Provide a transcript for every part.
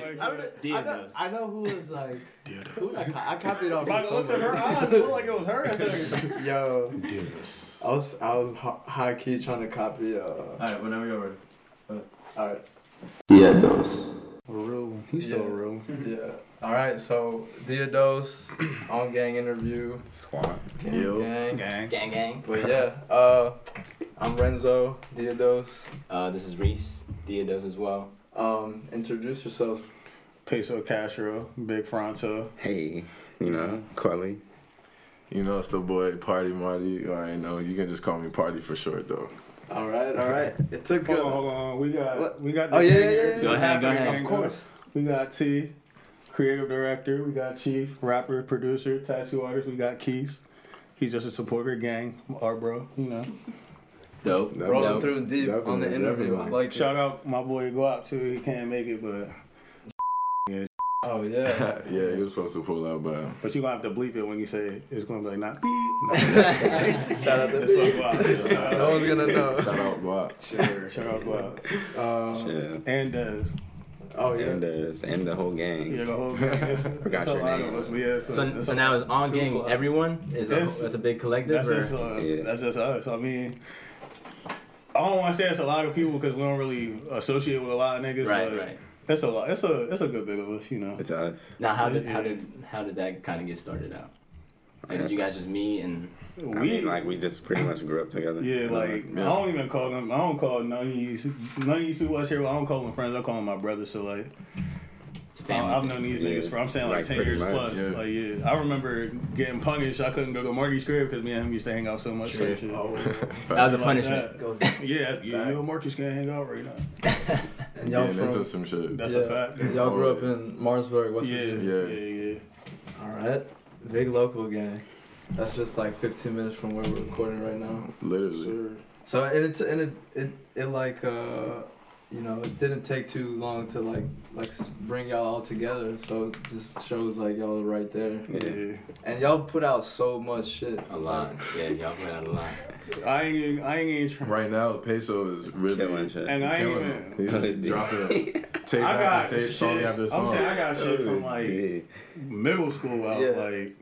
like, I, don't, I, know, I know who was like. Who, I, co- I copied off. By the looks of her eyes, it looked like it was her. I said, Yo, I was I was high key trying to copy. Uh, Alright, whenever you're ready. alright. Yeah, those. real. He's still Yeah. a real. Yeah. All right. So Diodos on gang interview. Squad. Gang, Yo. gang. Gang. Gang, gang. But yeah. Uh, I'm Renzo Diodos. Uh, this is Reese. Diodos as well. Um, introduce yourself. Peso Castro, Big Fronto. Hey, you know, Quelly. You know, it's the boy Party Marty. You already know. You can just call me Party for short, though. All right. All right. It took. Hold on, hold on. We got What? we got the Oh, yeah, yeah, yeah, Go ahead, go ahead. Gang of course. We got T, creative director. We got Chief, rapper, producer, tattoo artist. We got Keys. He's just a supporter, gang, art bro. You know. Dope. rolling Dope. through deep on the interview. I like Shout it. out my boy Go out too. He can't make it, but Oh yeah. yeah, he was supposed to pull out, but but you gonna have to bleep it when you say it. It's gonna be like not beep. No. Shout out to That's me. what No one's gonna know. shout out Guap. Sure, shout out Go out. Uh, Yeah. And uh, oh yeah. And, uh, and the whole gang. yeah, the whole gang. Forgot your name. of us. Yeah, So, it's so now it's on Too gang. fly. Everyone is a, that's a big collective. That's or? just uh, Yeah. that's just us. I mean, I don't want to say it's a lot of people because we don't really associate with a lot of niggas. right, but right. It's a lot. It's a it's a good bit of us, you know. It's us. Now, how did how did how did that kind of get started out? Like, did you guys just meet and I We mean, like, we just pretty much grew up together. yeah, like Yeah. I don't even call them. I don't call none of these none of these people that's here. I don't call them friends. I call them my brothers. So like, it's a I- family? I've known these Yeah. niggas for I'm saying like, Like, ten years much, plus. yeah. Like yeah, I remember getting punished. I couldn't go to Marky's crib because me and him used to hang out so much. Sure. Shit. Oh, that was a Like punishment. that. Yeah, you, you and Marcus can't hang out right now. and y'all Getting into some shit. That's yeah. a fact. Y'all grew up in Martinsburg, West Yeah, Virginia. yeah, Yeah. yeah, All right. Big local gang. That's just like 15 minutes from where we're recording right now. Literally. Sure. So and it and it it, it like uh you know it didn't take too long to like like bring y'all all together. So it just shows like y'all are right there. Yeah. And y'all put out so much shit. A lot. Yeah, y'all put out a lot. I ain't even, I ain't even trying. Right now, Peso is really Killing shit. And I ain't killing even. it. He's dropping tape I got after tape, shit. song after I'm saying I got shit from like Yeah. middle school out. Yeah. Like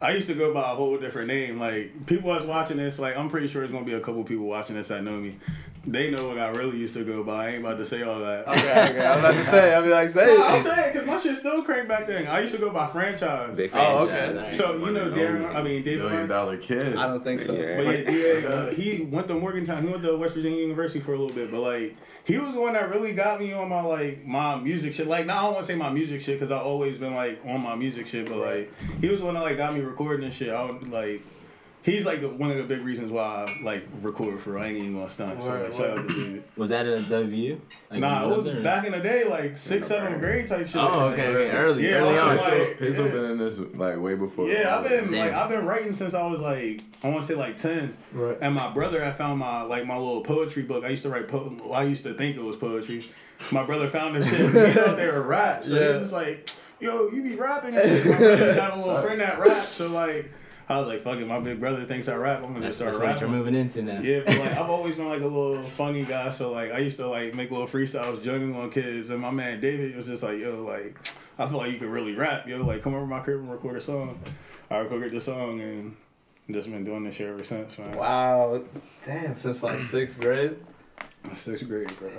I used to go by a whole different name. Like people that's watching this, like I'm pretty sure it's gonna be a couple people watching this that know me. They know what I really used to go by. I ain't about to say all that. Okay, okay. I'm about to say. I'll be like, say No, I'm it. saying because my shit still crank back then. I used to go by franchise. Big Oh, okay. So you know Darren, I mean David. Million Martin? dollar kid. I don't think so. Yeah. But yeah, yeah uh, he went to Morgantown. He went to West Virginia University for a little bit. But like, he was the one that really got me on my like my music shit. Like, now I don't want to say my music shit because I've always been like on my music shit. But like, he was the one that like got me recording and shit. I would like. He's like one of the big reasons why I like record for. I ain't even gonna stunt. So like, shout out to David. Was that at WVU? Like, Nah, it was lived there? back in the day, like sixth, No, seventh right. grade type shit. Oh, okay, okay. Early, Yeah, early on. like- Peso, Peso yeah. been in this like way before. Yeah, I've been like I've been writing since I was like I want to say like ten. Right. And my brother I found my like my little poetry book. I used to write po- well, I used to think it was poetry. My brother found this shit. He thought they were rap. So he Yeah. was just like, "Yo, you be rapping?" And shit. My brother just had a little friend that raps. So like, I was like, "Fuck it, my big brother thinks I rap. I'm gonna That's, just start that's what you're moving into now. Yeah, but like I've always been like a little funny guy, so like I used to like make little freestyles, juggling on kids, and my man David was just like, "Yo, like I feel like you could really rap, yo, like come over my crib and record a song." I recorded the song and just been doing this shit ever since, man. Wow. Damn. Since like sixth grade. Sixth grade, bro.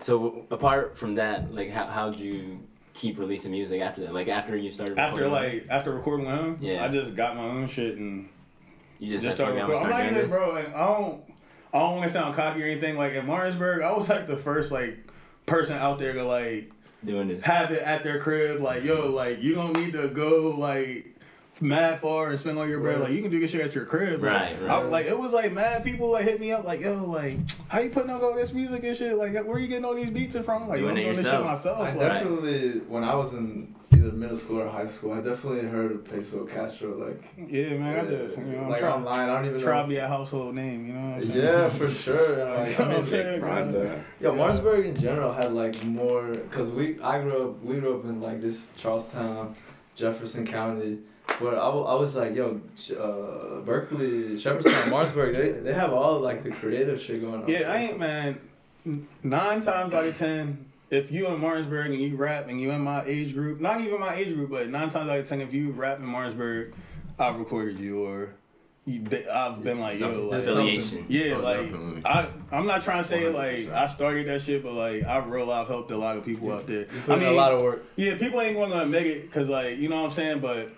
So apart from that, like how how'd you keep releasing music after that? Like after you started After like after recording my own, Yeah. I just got my own shit and you just, just started "Fuck it, I'm recording. I'm not even, bro. And I don't, I don't want to sound cocky or anything. Like in Martinsburg, I was like the first like person out there to like Doing this. have it at their crib. Like yo, like you don't need to go like mad far and spend all your bread. Right. Like you can do this shit at your crib. Like, Right, right. I, like it was like mad people like hit me up like yo, like how you putting out all this music and shit? Like where you getting all these beats from? Like yo, I'm Doing it doing this shit myself. I Like, definitely, when I was in either middle school or high school, I definitely heard of Peso Castro. Like, yeah, man. I just you know I'm like trying, online. I don't even try to know. be a household name. You know what I'm saying? Yeah, for sure. And, Like, I mean, Okay, bro. Pronto. Yo, Martinsburg in general had like more, cause we I grew up we grew up in like this Charlestown, Jefferson County, but I, I was like yo, uh, Berkeley, Shepherdstown, Martinsburg, they they have all like the creative shit going on. Yeah, I ain't man. Nine times out of ten, if you in Martinsburg and you rap and you in my age group, not even my age group, but nine times out of ten, if you rap in Martinsburg, I've recorded you or you, I've been like, yo, like, affiliation. yeah, Oh, like definitely. I, I'm not trying to say like 100%. I started that shit, but like I real I've helped a lot of people out there. I mean, a lot of work, yeah, people ain't gonna make it because like you know what I'm saying, but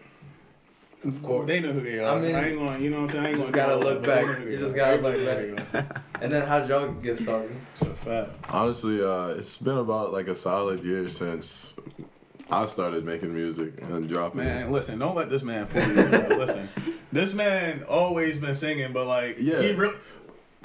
of course. they know who they are. I mean, I ain't gonna, you know what I'm saying. I ain't you just gonna gotta look that, but they back. You just gotta look know who they are. And then how'd y'all get started? It's a fact. Honestly, uh, it's been about like a solid year since I started making music and dropping. it. Man, listen, don't let this man fool you. listen, this man always been singing, but like, Yeah. he real.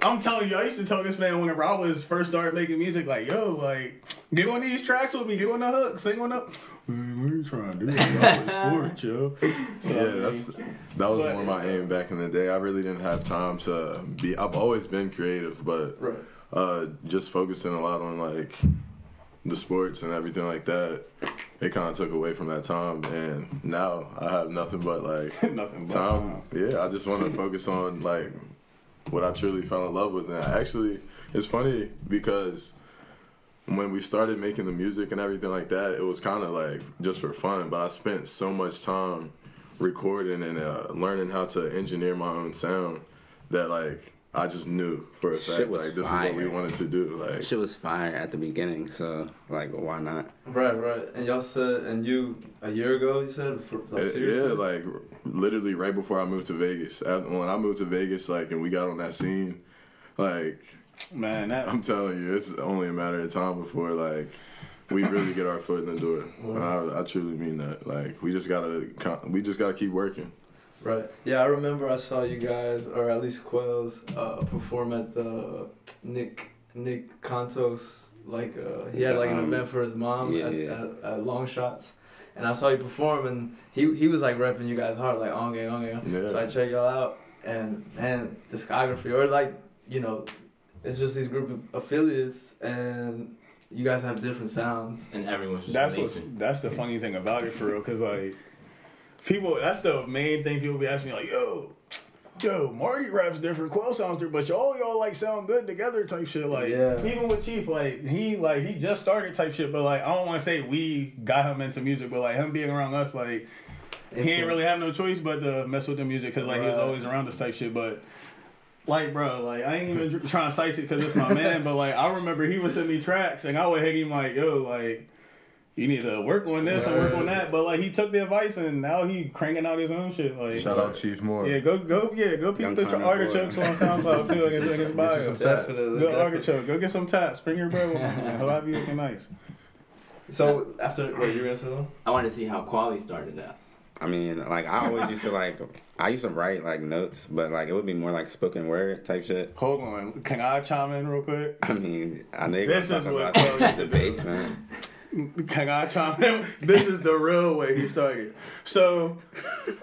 I'm telling you, I used to tell this man whenever I was first started making music, like, yo, like, get on these tracks with me, get on the hook, sing on up. Man, what are you trying to do? I'm sport, yo. So, Yeah, that's that was But- more my aim back in the day. I really didn't have time to be. I've always been creative, but Right. uh, just focusing a lot on like the sports and everything like that, it kind of took away from that time. And now I have nothing but like nothing but time. time. Yeah, I just want to focus on like what I truly fell in love with. And actually, it's funny because when we started making the music and everything like that, it was kind of like just for fun. But I spent so much time recording and uh, learning how to engineer my own sound that like I just knew for a fact was like this is what we wanted to do. Like Shit was fire at the beginning, so like, why not? Right, right. And y'all said, and you a year ago, you said, for, like, Uh, seriously? Yeah, like literally right before I moved to Vegas. After- When I moved to Vegas, like, and we got on that scene, like, Man, that I'm telling you, it's only a matter of time before like we really get our foot in the door. And I, I truly mean that. Like, we just gotta, we just gotta keep working. Right. Yeah, I remember I saw you guys, or at least Quells, uh, perform at the Nick Nick Cantos. Like uh, he had like an Um, event for his mom yeah, at, yeah. At, at Long Shots, and I saw you perform, and he he was like repping you guys hard, like on game, on game. Yeah. So I checked y'all out, and man, discography or like you know, it's just these group of affiliates, and you guys have different sounds. and everyone's just that's what's, releasing. that's the funny thing about it for real, cause like people, that's the main thing people be asking me like, yo, yo, Marty raps different, Quell sounds different, but y'all y'all like sound good together type shit. Like Yeah. even with Chief, like he like he just started type shit, but like I don't want to say we got him into music, but like him being around us, like he ain't really have no choice but to mess with the music because like he was always around us type shit, but. Like bro, like I ain't even trying to size it because it's my man, but like I remember he would send me tracks and I would hit him like, yo, like you need to work on this and work on that. But like he took the advice and now he cranking out his own shit. Like Shout out Chief Moore. yeah, go go yeah, go peep Young the Connor artichokes boy. on SoundCloud too. in his- in his Get you bio. some Definitely. Good definitely. artichoke. Go get some taps. Bring your bread with me. man. However you looking nice. So after, wait, you were gonna say that? I want to see how Quali started out. I mean, like I always used to like, I used to write like notes, but like it would be more like spoken word type shit. Hold on. Can I chime in real quick? I mean, I know you're This gonna is talk what about Chloe the used to do. debates, man. Can I chime in? This is the real way he started. So,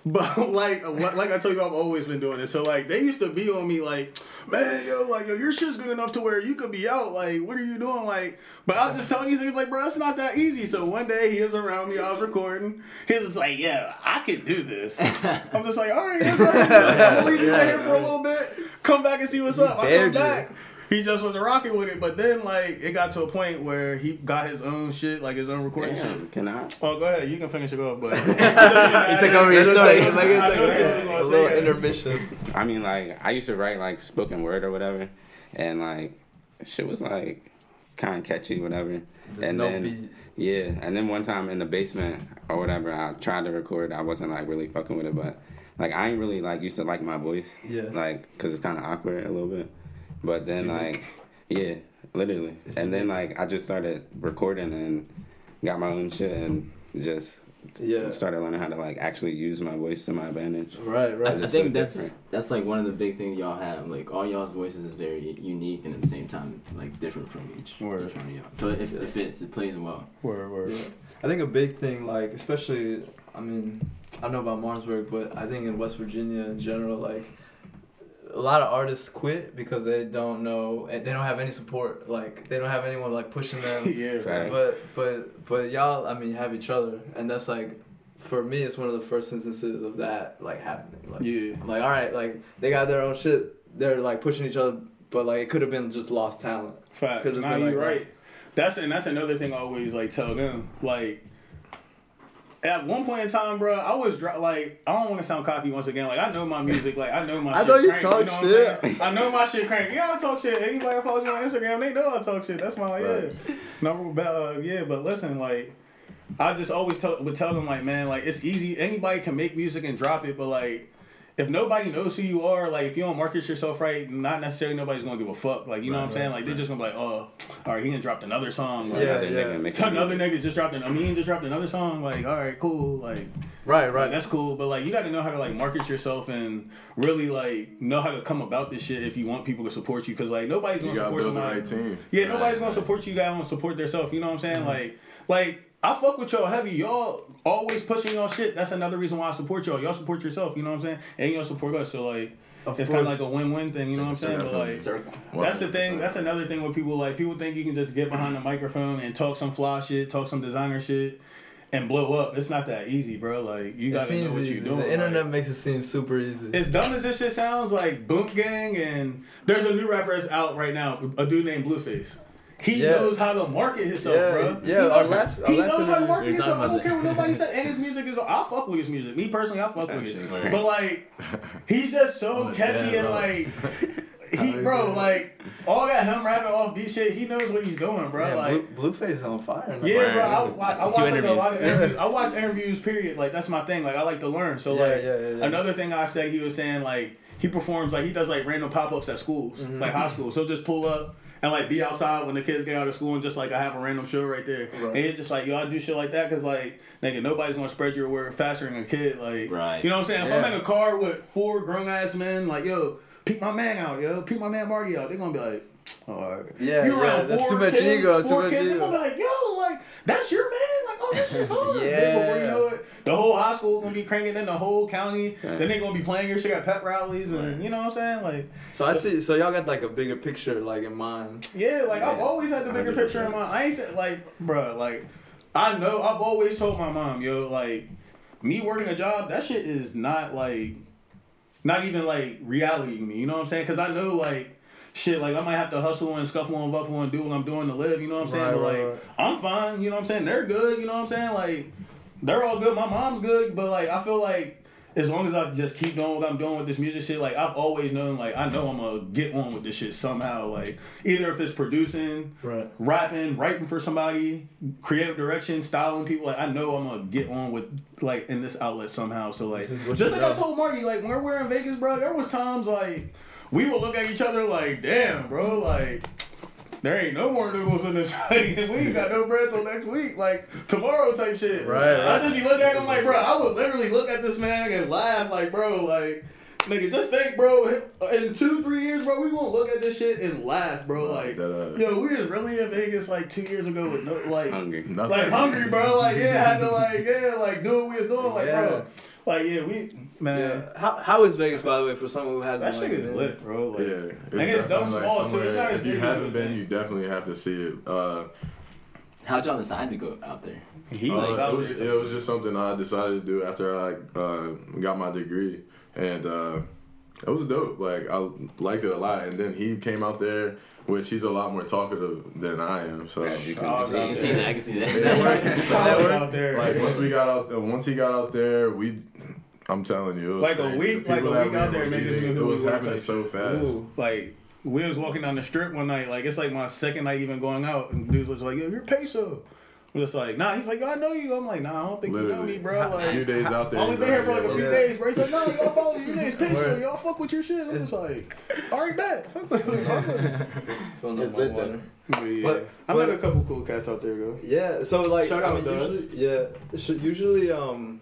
but like like I told you, I've always been doing this. So like they used to be on me like, man, yo, like yo, your shit's good enough to where you could be out. Like, what are you doing? Like, but I'll just tell you things like, bro, it's not that easy. So one day he was around me, I was recording. He was like, yeah, I can do this. I'm just like, all right, that's all right. I'm gonna leave you right here for a little bit. Come back and see what's up. I come back. you. Back. He just was rocking with it, but then like it got to a point where he got his own shit, like his own recording shit. Damn, can I? Oh, go ahead. You can finish it off, but He took over your Let him story. take it, like it's like know a- you a say little intermission. I mean, like I used to write like spoken word or whatever, and like shit was like kind of catchy, whatever. There's and no then beat. yeah, and then one time in the basement or whatever, I tried to record. I wasn't like really fucking with it, but like I ain't really like used to like my voice, Yeah. like because it's kind of awkward a little bit. But then It's unique. like yeah, literally, It's and then unique. like I just started recording and got my own shit and just Yeah. started learning how to like actually use my voice to my advantage. Right, right. I It's think so that's different. that's like one of the big things y'all have. Like all y'all's voices is very unique and at the same time like different from each, Word. each one of y'all. So if Yeah. it fits, it plays well. word, word. Yeah. I think a big thing, like especially, I mean, I don't know about Martinsburg, but I think in West Virginia in general, like a lot of artists quit because they don't know and they don't have any support. Like they don't have anyone like pushing them. yeah, Fact. but but but y'all, I mean, you have each other, and that's like, for me, it's one of the first instances of that like happening. Like, yeah. I'm like all right, like they got their own shit. They're like pushing each other, but like it could have been just lost talent. Facts. Could've Nah, been you like right. that's and that's another thing I always like tell them. Like at one point in time, bro, I was dr- like I don't want to sound cocky once again. Like I know my music, like I know my. I shit know you crank, talk know I'm shit. saying? I know my shit crank. Yeah, I talk shit. Anybody that follows me on Instagram, they know I talk shit. That's my yeah. Facts. No, but uh, yeah, but listen, like. I just always tell, would tell them like, man, like it's easy. Anybody can make music and drop it, but like, if nobody knows who you are, like if you don't market yourself right, not necessarily nobody's gonna give a fuck. Like you know what I'm saying? Like they're just gonna be like, oh, all right, he done dropped another song. Like, Yeah, Another yeah. nigga making Another music. nigga just dropped an. I mean, just dropped another song. Like, all right, cool. Like, Right, like, right. that's cool. But like, you got to know how to like market yourself and really like know how to come about this shit if you want people to support you. Cause like nobody's gonna gotta support build the somebody. right team. Yeah, nobody's gonna support you guys want to support themselves. You know what I'm saying? Mm-hmm. Like, like I fuck with y'all heavy. Y'all always pushing y'all shit. That's another reason why I support y'all. Y'all support yourself. You know what I'm saying? And y'all support us. So like, Of it's kind of like a win-win thing. You know what I'm saying? But like. That's the thing. That's another thing with people. Like people think you can just get behind the microphone and talk some fly shit, talk some designer shit, and blow up. It's not that easy, bro. Like you It gotta know what you're doing. The internet Like, makes it seem super easy. as dumb as this shit sounds, like Boom Gang and there's a new rapper that's out right now, a dude named Blueface. He Yeah. knows how to market himself, Yeah, bro. yeah, he our knows, last- our he last knows how to market himself. I don't care what nobody said. And his music is, I fuck with his music. Me personally, I fuck with shit it. But like, he's just so catchy and like, he, bro, like, all that him rapping off beat shit, he knows what he's doing, bro. Man, like, Blue, Blueface on fire. now. yeah, bro. I, I, I watch like, a lot of interviews. interviews. I watch interviews. Period. Like that's my thing. Like I like to learn. So Yeah, like yeah, yeah, yeah. another thing I said, he was saying like he performs like he does like random pop ups at schools, Mm-hmm. like high schools. So just pull up. And like be outside when the kids get out of school and just like I have a random show right there. And it's just like y'all do shit like that because like nigga nobody's gonna spread your word faster than a kid. Like Right. you know what I'm saying? If I'm in a car with four grown ass men, like yo, peek my man out, yo, peek my man Margie out, they're gonna be like, all right. Yeah, You yeah, that's too much kids, ego, too much kids, ego. gonna be like, yo, like that's your man. Like, oh, this shit's hard. Yeah. Before you know the whole high school gonna be cranking. Then the whole county. Yeah. Then they gonna be playing your shit at pep rallies, and you know what I'm saying? Like, So I see. So y'all got like a bigger picture like in mind. yeah, like I've always had the bigger 100%. picture in mind. I ain't said like, bruh, like I know I've always told my mom, yo, like me working a job, that shit is not like, not even like reality to me. You know what I'm saying? Because I know like. Shit, like I might have to hustle and scuffle and buffle and do what I'm doing to live, you know what I'm saying? Right, but right, like right. I'm fine, you know what I'm saying? They're good, you know what I'm saying? Like they're all good. My mom's good, but like I feel like as long as I just keep doing what I'm doing with this music shit, like I've always known, like I know I'm gonna get on with this shit somehow. Like either if it's producing, Right. rapping, writing for somebody, creative direction, styling people, like I know I'm gonna get on with like in this outlet somehow. So like This is what just like I told Marky, like when we're in Vegas, bro, there was times like we would look at each other like, damn, bro, like there ain't no more noodles in this thing. we ain't got no bread till next week, like tomorrow type shit. Right, I just be looking at him like, bro, I would literally look at this man and laugh like, bro, like. Nigga, just think, bro. In two, three years, bro, we won't look at this shit and laugh, bro. Like, yo, we was really in Vegas like two years ago with no, like, Hungry. Nothing. like hungry, bro. Like, yeah, had to like, yeah, like do what we was doing, like, Yeah. bro. Like, yeah, we, man, Yeah. How how is Vegas by the way for someone who hasn't that like shit is been? lit, bro. Like, Yeah, And it's dumb definitely, small, too. It's not If you big haven't you been, you definitely have to see it. Uh, How'd y'all decide to go out there? he uh, was out it, was, there. it was just something I decided to do after I uh, got my degree, and uh, it was dope. Like I liked it a lot. And then he came out there, which he's a lot more talkative than I am. So As you can Oh, I see. can see that. I can see that. I was out there. like once we got out, uh, once he got out there, we. I'm telling you, it was Like a week- like a week out there, were niggas meeting, knew It who was we happening type so fast. Ooh. like we was walking down the strip one night, like it's like my second night even going out, and dude was like, "Yo, you're peso." I'm just like, nah. He's like, "Yo, I know you." I'm like, "Nah, I don't think you know me, bro." Like, a few days out there. I only he's been here for like a few yeah. days, bro. He's like, no, y'all follow your name's Peso. Word. Y'all fuck with your shit. I'm just like, all right, bet. Fuck with it. It's up my lit. But yeah, But- I but- met a couple cool cats out there, bro. Yeah, so like Shout I out, mean, usually, yeah, usually um,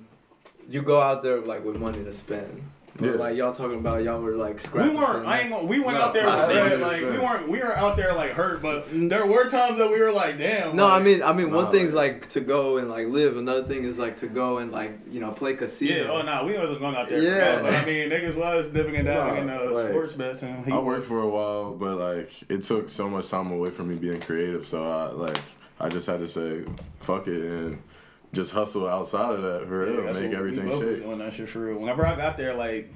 you go out there like with money to spend. But, Yeah. Like y'all talking about y'all were like We weren't. I ain't. Gonna, we went No, out there. I- with like we weren't. We weren't out there like hurt, but there were times that we were like, damn. No, I mean, I mean, one Nah, thing's like- like to go and like live. Another thing is like to go and like you know play casino. Yeah, oh no, we wasn't going out there. Yeah. Yeah, but I mean, niggas was dipping and dabbing in Nah, uh, like, sports bets and he I worked for a while, but like it took so much time away from me being creative. So I like I just had to say fuck it and just hustle outside of that for Yeah, real, make everything we both was shake. doing that shit for real. Whenever I got there, like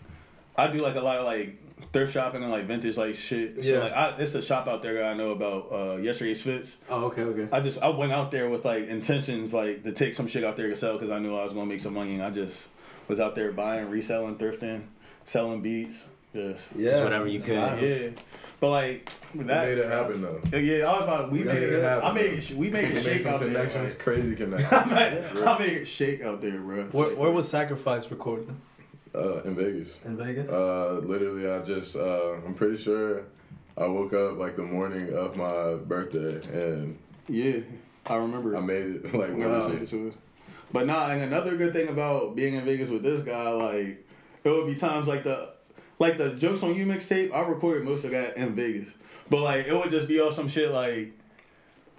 I do like a lot of like thrift shopping and like vintage like shit. Yeah. So like I, it's a shop out there that I know about. Uh, yesterday's fits. Oh, okay, okay. I just I went out there with like intentions like to take some shit out there to sell because I knew I was gonna make some money and I just was out there buying, reselling, thrifting, selling beats. Just Yeah. whatever you could. Yeah. But like We that made it happen though. Yeah, I was about we We made made it. it happen. I made it. We made it shake some out there. connections, Like, crazy connections. I made, I made it shake out there, bro. Where, where was Sacrifice recorded? Uh, in Vegas. In Vegas? Uh, literally, I just, uh, I'm pretty sure I woke up like the morning of my birthday and Yeah, I remember. I made it like When you wow. said it to us. But nah, and another good thing about being in Vegas with this guy, like it would be times like the like the jokes on you mixtape. I recorded most of that in Vegas, but like it would just be all some shit like.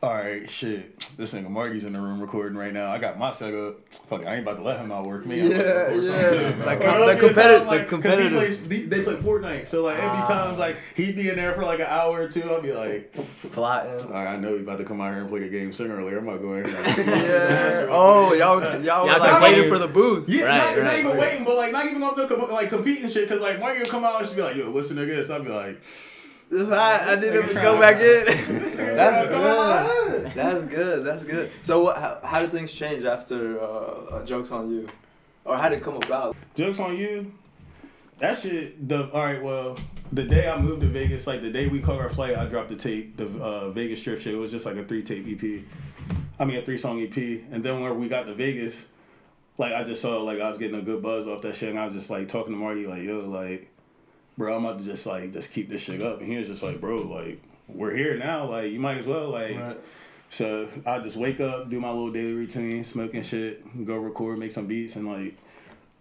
All right, shit. This nigga Marty's in the room recording right now. I got my setup. Fuck, it, I ain't about to let him outwork me. I'm Yeah, yeah. too. Like, Or com- like competitive- time, like 'cause competitive. Plays, they, play Fortnite, so like it'd Ah. times like he'd be in there for like an hour or two. I'll be like, Plotting. all right, I know you about to come out here and play the game sooner or later. I'm about to go ahead. And Yeah. Oh, y'all, y'all Y'all like waiting for the booth. Yeah, Right, not, not right. even waiting, but like not even the com- like competing shit. Cause like Mario come out and she be like, "Yo, listen to this." I'd be like, This hot. I need him to go back in. That's good. That's good. That's good. So, what? How, how did things change after uh, uh, jokes on you, or how did it come about? "Jokes on you." That shit. The all right. Well, the day I moved to Vegas, like the day we caught our flight, I dropped the tape, the uh, Vegas strip shit. It was just like a three tape EP. I mean, a three song EP. And then when we got to Vegas, like I just saw like I was getting a good buzz off that shit, and I was just like talking to Marty, like, "Yo, like." Bro, I'm about to just like just keep this shit up, and he was just like, bro, like we're here now, like you might as well, like So I just wake up, do my little daily routine, smoking shit, go record, make some beats, and like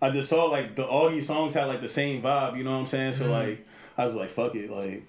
I just saw like the all these songs had like the same vibe, you know what I'm saying? So mm-hmm. like I was like, fuck it, like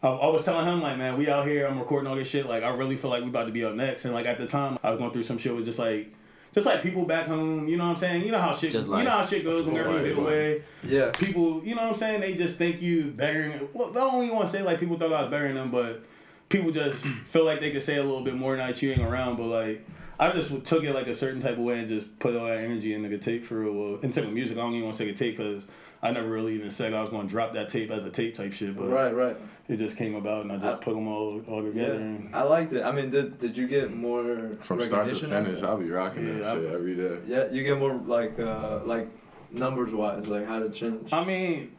I, I was telling him like, man, we out here, I'm recording all this shit, like I really feel like we about to be up next, and like at the time I was going through some shit with just like. Just like people back home, you know what I'm saying? You know how shit, Just you know how shit goes when everything Right, get away Yeah. people, you know what I'm saying? They just think you better. Than, well, I don't even want to say like people thought I was better than them, but people just feel like they could say a little bit more night you ain't around. But like, I just took it like a certain type of way and just put all that energy into the tape for real. Well, into the music, I don't even want to say a tape because I never really even said I was going to drop that tape as a tape type shit. But Right. Right. it just came about and I just I- put them all all together. Yeah. I liked it. I mean, did did you get more From start to finish. I'll be rocking Yeah, that I- shit every day. Yeah, you get more like uh like numbers wise, like how to change. I mean,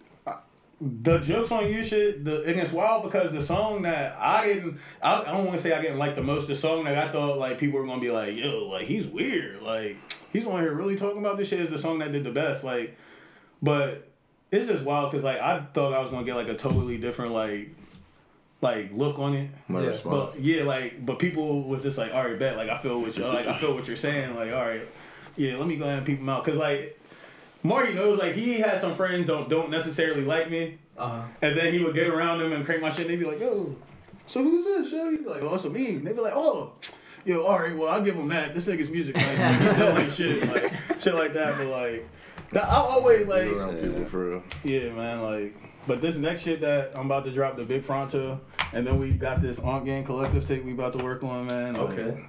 the jokes on you shit, the and it's wild because the song that I didn't, I, I don't want to say I didn't like the most. The song that I thought like people were gonna be like, yo, like he's weird, like he's on here really talking about this shit. Is the song that did the best, like, but it's just wild because like I thought I was gonna get like a totally different like. Like look on it, My Yeah. response. but yeah, like, but people was just like, all right, bet, like, I feel what you like, I feel what you're saying, like, all right, yeah, let me go ahead and peep him out, cause like, Marty knows, like, he has some friends don't don't necessarily like me, Uh-huh. and then he would get around them and crank my shit, and they'd be like, yo, so who's this? Yo, he'd be like, oh, it's a me. They'd be like, oh, yo, all right, well, I'll give him that. This nigga's music nice, like, he still like shit, like shit like that, but like, that, I always like, Be around people for real. yeah, man, like, but this next shit that I'm about to drop, the Big Fronto, and then we got this On Gang Collective tape we about to work on, man. like, Okay.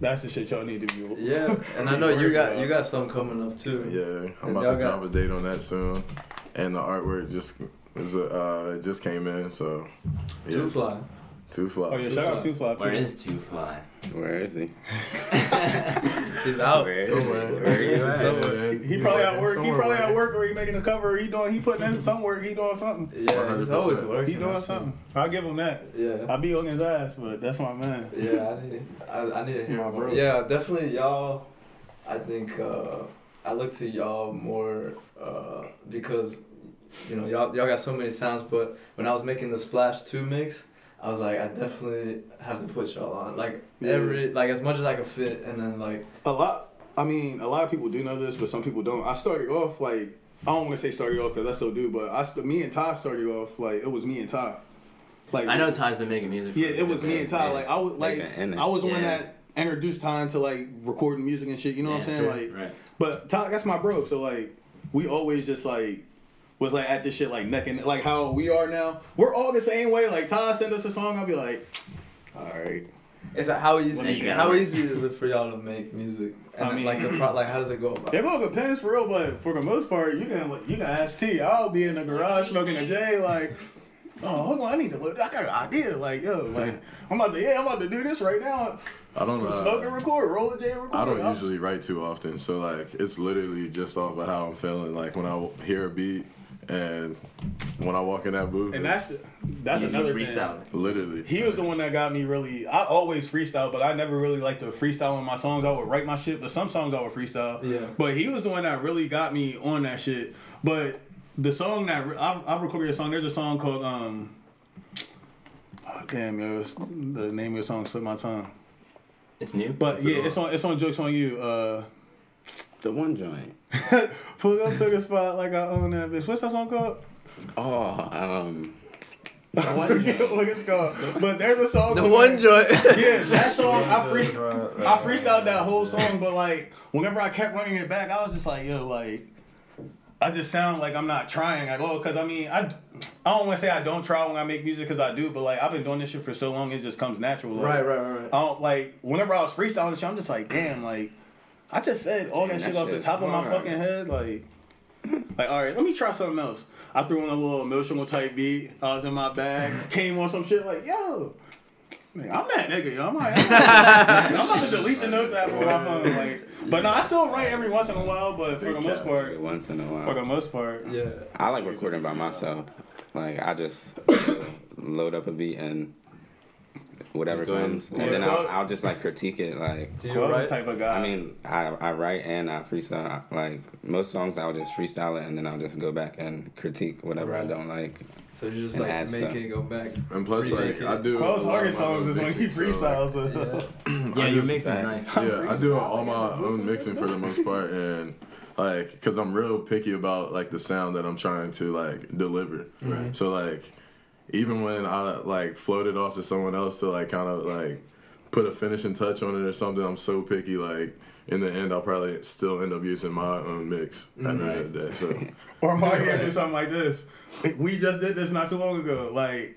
that's the shit y'all need to be. Yeah, and I know you got you got some coming up too. Yeah, I'm And about to got- drop a date on that soon, and the artwork just is a, uh it just came in, so yeah, Too fly. Two fly. Oh yeah, shout out Two Fly too. Where is Two Fly? Where is he? He's out. Where is he? Where you at? Somewhere. He probably at work. He Somewhere probably at work, or he making a cover. He doing. He putting in some work. He doing something. Yeah, he's always working. He doing I something. I'll give him that. Yeah. I be on his ass, but that's my man. Yeah, I need, I, I need to hear My bro. Yeah, definitely y'all. I think uh, I look to y'all more uh, because you know y'all y'all got so many sounds. But when I was making the Splash Two mix, I was like, I definitely have to put y'all on. Like Yeah. every like as much as I could fit, and then like A lot. I mean, a lot of people do know this, but some people don't. I started off like I don't want to say started off because I still do, but I st- me and Ty started off like it was me and Ty. Like I know Ty's been making music. For Yeah, it was me and Ty. Yeah. Like I was like Like I was the one that introduced Ty into like recording music and shit. You know what I'm saying? true. Like, right. but Ty, that's my bro. So like, we always just like was like at this shit like neck and like how we are now. We're all the same way. Like Ty send us a song, I'll be like, all right. It's that how easy? How easy is it for y'all to make music? And I mean- like the pro- like how does it go about? It all depends for real, but for the most part, you can you can ask T. I'll be in the garage smoking a J like, oh hold on, I need to look. I got an idea. Like yo, like I'm about to yeah, I'm about to do this right now. I don't uh, Smoke and record, roll a J and record. I don't usually write too often, so like it's literally just off of how I'm feeling. Like when I hear a beat and when I walk in that booth, And that's that's You another freestyle. thing. literally. He was the one that got me really. I always freestyle, but I never really liked to freestyle on my songs. I would write my shit, but some songs I would freestyle. Yeah. But he was the one that really got me on that shit. But the song that re- I, I recorded a song. There's a song called um. oh, damn, yo, it's, the name of the song slipped my tongue. It's new. But What's yeah, it's on it's on jokes on you. Uh, The one joint. pull up to the spot like I own that bitch. What's that song called? Oh, um, I forget what it's called. But there's a song. The where- one joint. Yeah, that song I free I freestyled that whole song, but like whenever I kept running it back, I was just like, yo, like I just sound like I'm not trying at all. Cause I mean, I I don't want to say I don't try when I make music, cause I do. But like I've been doing this shit for so long, it just comes natural. Like, right, right, right, right. I don't like whenever I was freestyling, shit, I'm just like, damn, like I just said all that Damn, shit off the shit's top of my hard. fucking head, like. Like, all right, let me try something else. I threw in a little emotional type beat. I was in my bag, came on some shit like, yo, man, I'm that nigga, yo. I'm like, I'm about to delete the notes app on my phone. Like, but no, I still write every once in a while. But for the most part, once in a while. for the most part, Yeah. I like recording by myself. Like I just load up a beat and whatever Just go ahead comes, and- and Yeah, then I'll, I'll just like critique it. Like Do you write? type of guy. I mean, I I write and I freestyle. Like most songs, I'll just freestyle it and then I'll just go back and critique whatever I don't like. So you just like add make stuff. it go back. And plus, like Remake I it. do. Quell's a lot of hardest songs is when he mixing, so, like, freestyles. Yeah. yeah, I your mix is nice. yeah, I do all my own mixing for the most part, and like, cause I'm real picky about like the sound that I'm trying to like deliver. Right. So like, even when I like float it off to someone else to like kind of like put a finishing touch on it or something, I'm so picky. Like, in the end, I'll probably still end up using my own mix at the end of the day. So Or Mario did something like this. We just did this not too long ago. Like,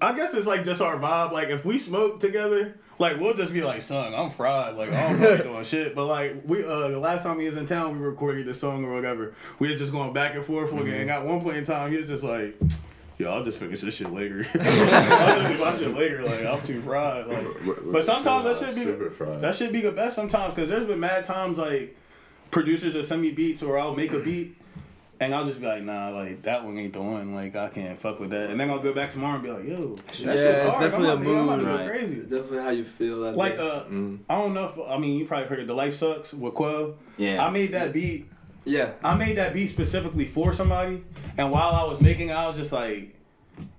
I guess it's like just our vibe. Like, if we smoke together, like we'll just be like, "Son, I'm fried. Like, I'm not doing shit." But like, we uh, the last time he was in town, we recorded this song or whatever. We was just going back and forth. And at one point in time, he was just like. Yo, I'll just finish this shit later. I'll just do my shit later. Like I'm too fried. Like, but sometimes that should be super that should be the best sometimes because there's been mad times like producers that send me beats or I'll make a beat and I'll just be like, nah, like that one ain't the one. Like I can't fuck with that. And then I'll go back tomorrow and be like, yo, that Yeah, shit's it's hard. definitely I'm a about to- I'm mood, right. crazy. Definitely how you feel that Like uh, Mm. I don't know if I mean you probably heard the Life Sucks with Quell. Yeah. I made that beat. yeah. I made that beat specifically for somebody, and while I was making, it, I was just like.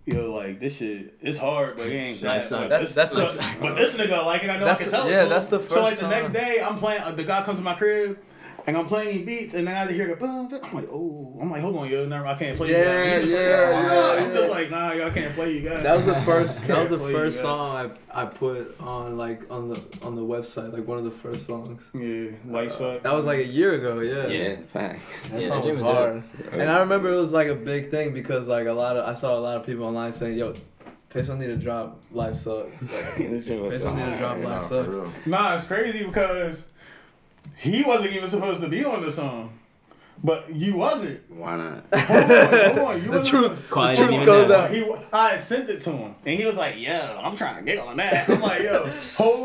Yo, like this shit, it's hard, but it ain't Life that. sucks. But That's- this, that's the- but, but this nigga like it. I know That's I can the- sell it yeah, to that's him. the So like first the next day, I'm playing. Uh, the guy comes to my crib, and I'm playing these beats, and then I hear the boom. boom. I'm like, oh, I'm like, hold on, yo, never, I can't play. you guys. Just yeah, like, oh, yeah, I'm just like, nah, yo, I can't play you guys. That was the first. That was the first song I I put on like on the on the website, like one of the first songs. Yeah, Life uh, Sucks. That was like a year ago. Yeah. Yeah, facts. That Yeah, song was was hard. And I remember it was like a big thing because like a lot of I saw a lot of people online saying, "Yo, Peso need to drop Life Sucks." This shit was need to drop Life for Sucks. real. Nah, it's crazy because he wasn't even supposed to be on the song, but you wasn't. Why not? Hold on, hold on, you The truth, Quiet the truth goes out. He, I sent it to him, and he was like, "Yo, I'm trying to get on that." I'm like, "Yo, hold on, yo,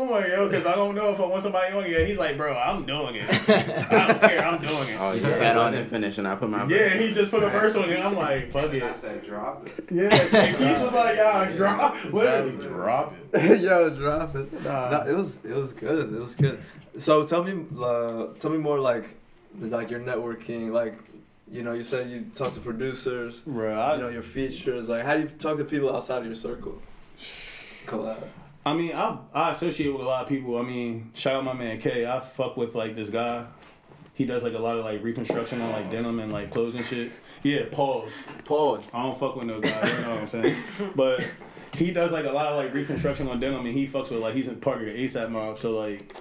because I don't know if I want somebody on it." He's like, "Bro, I'm doing it. I don't care. I'm doing it." Oh he just got on wasn't finished, and I put my Yeah, he just put a verse on it. I'm like, "Fuck it." said drop it. Yeah, and Keith was like, "Yeah, drop, literally drop it." Yo, drop it. Nah. No, it was it was good. It was good. So tell me, uh, tell me more like like your networking. Like, you know, you said you talk to producers. right? I, You know your features. Like, how do you talk to people outside of your circle? Collab. I mean, I I associate with a lot of people. I mean, shout out my man K. I fuck with like this guy. He does like a lot of like reconstruction on like denim and like clothes and shit. Yeah, pause. Pause. I don't fuck with no guy. You know what I'm saying? But he does like a lot of like reconstruction on denim, and he fucks with like he's a part of the ASAP mob. So like,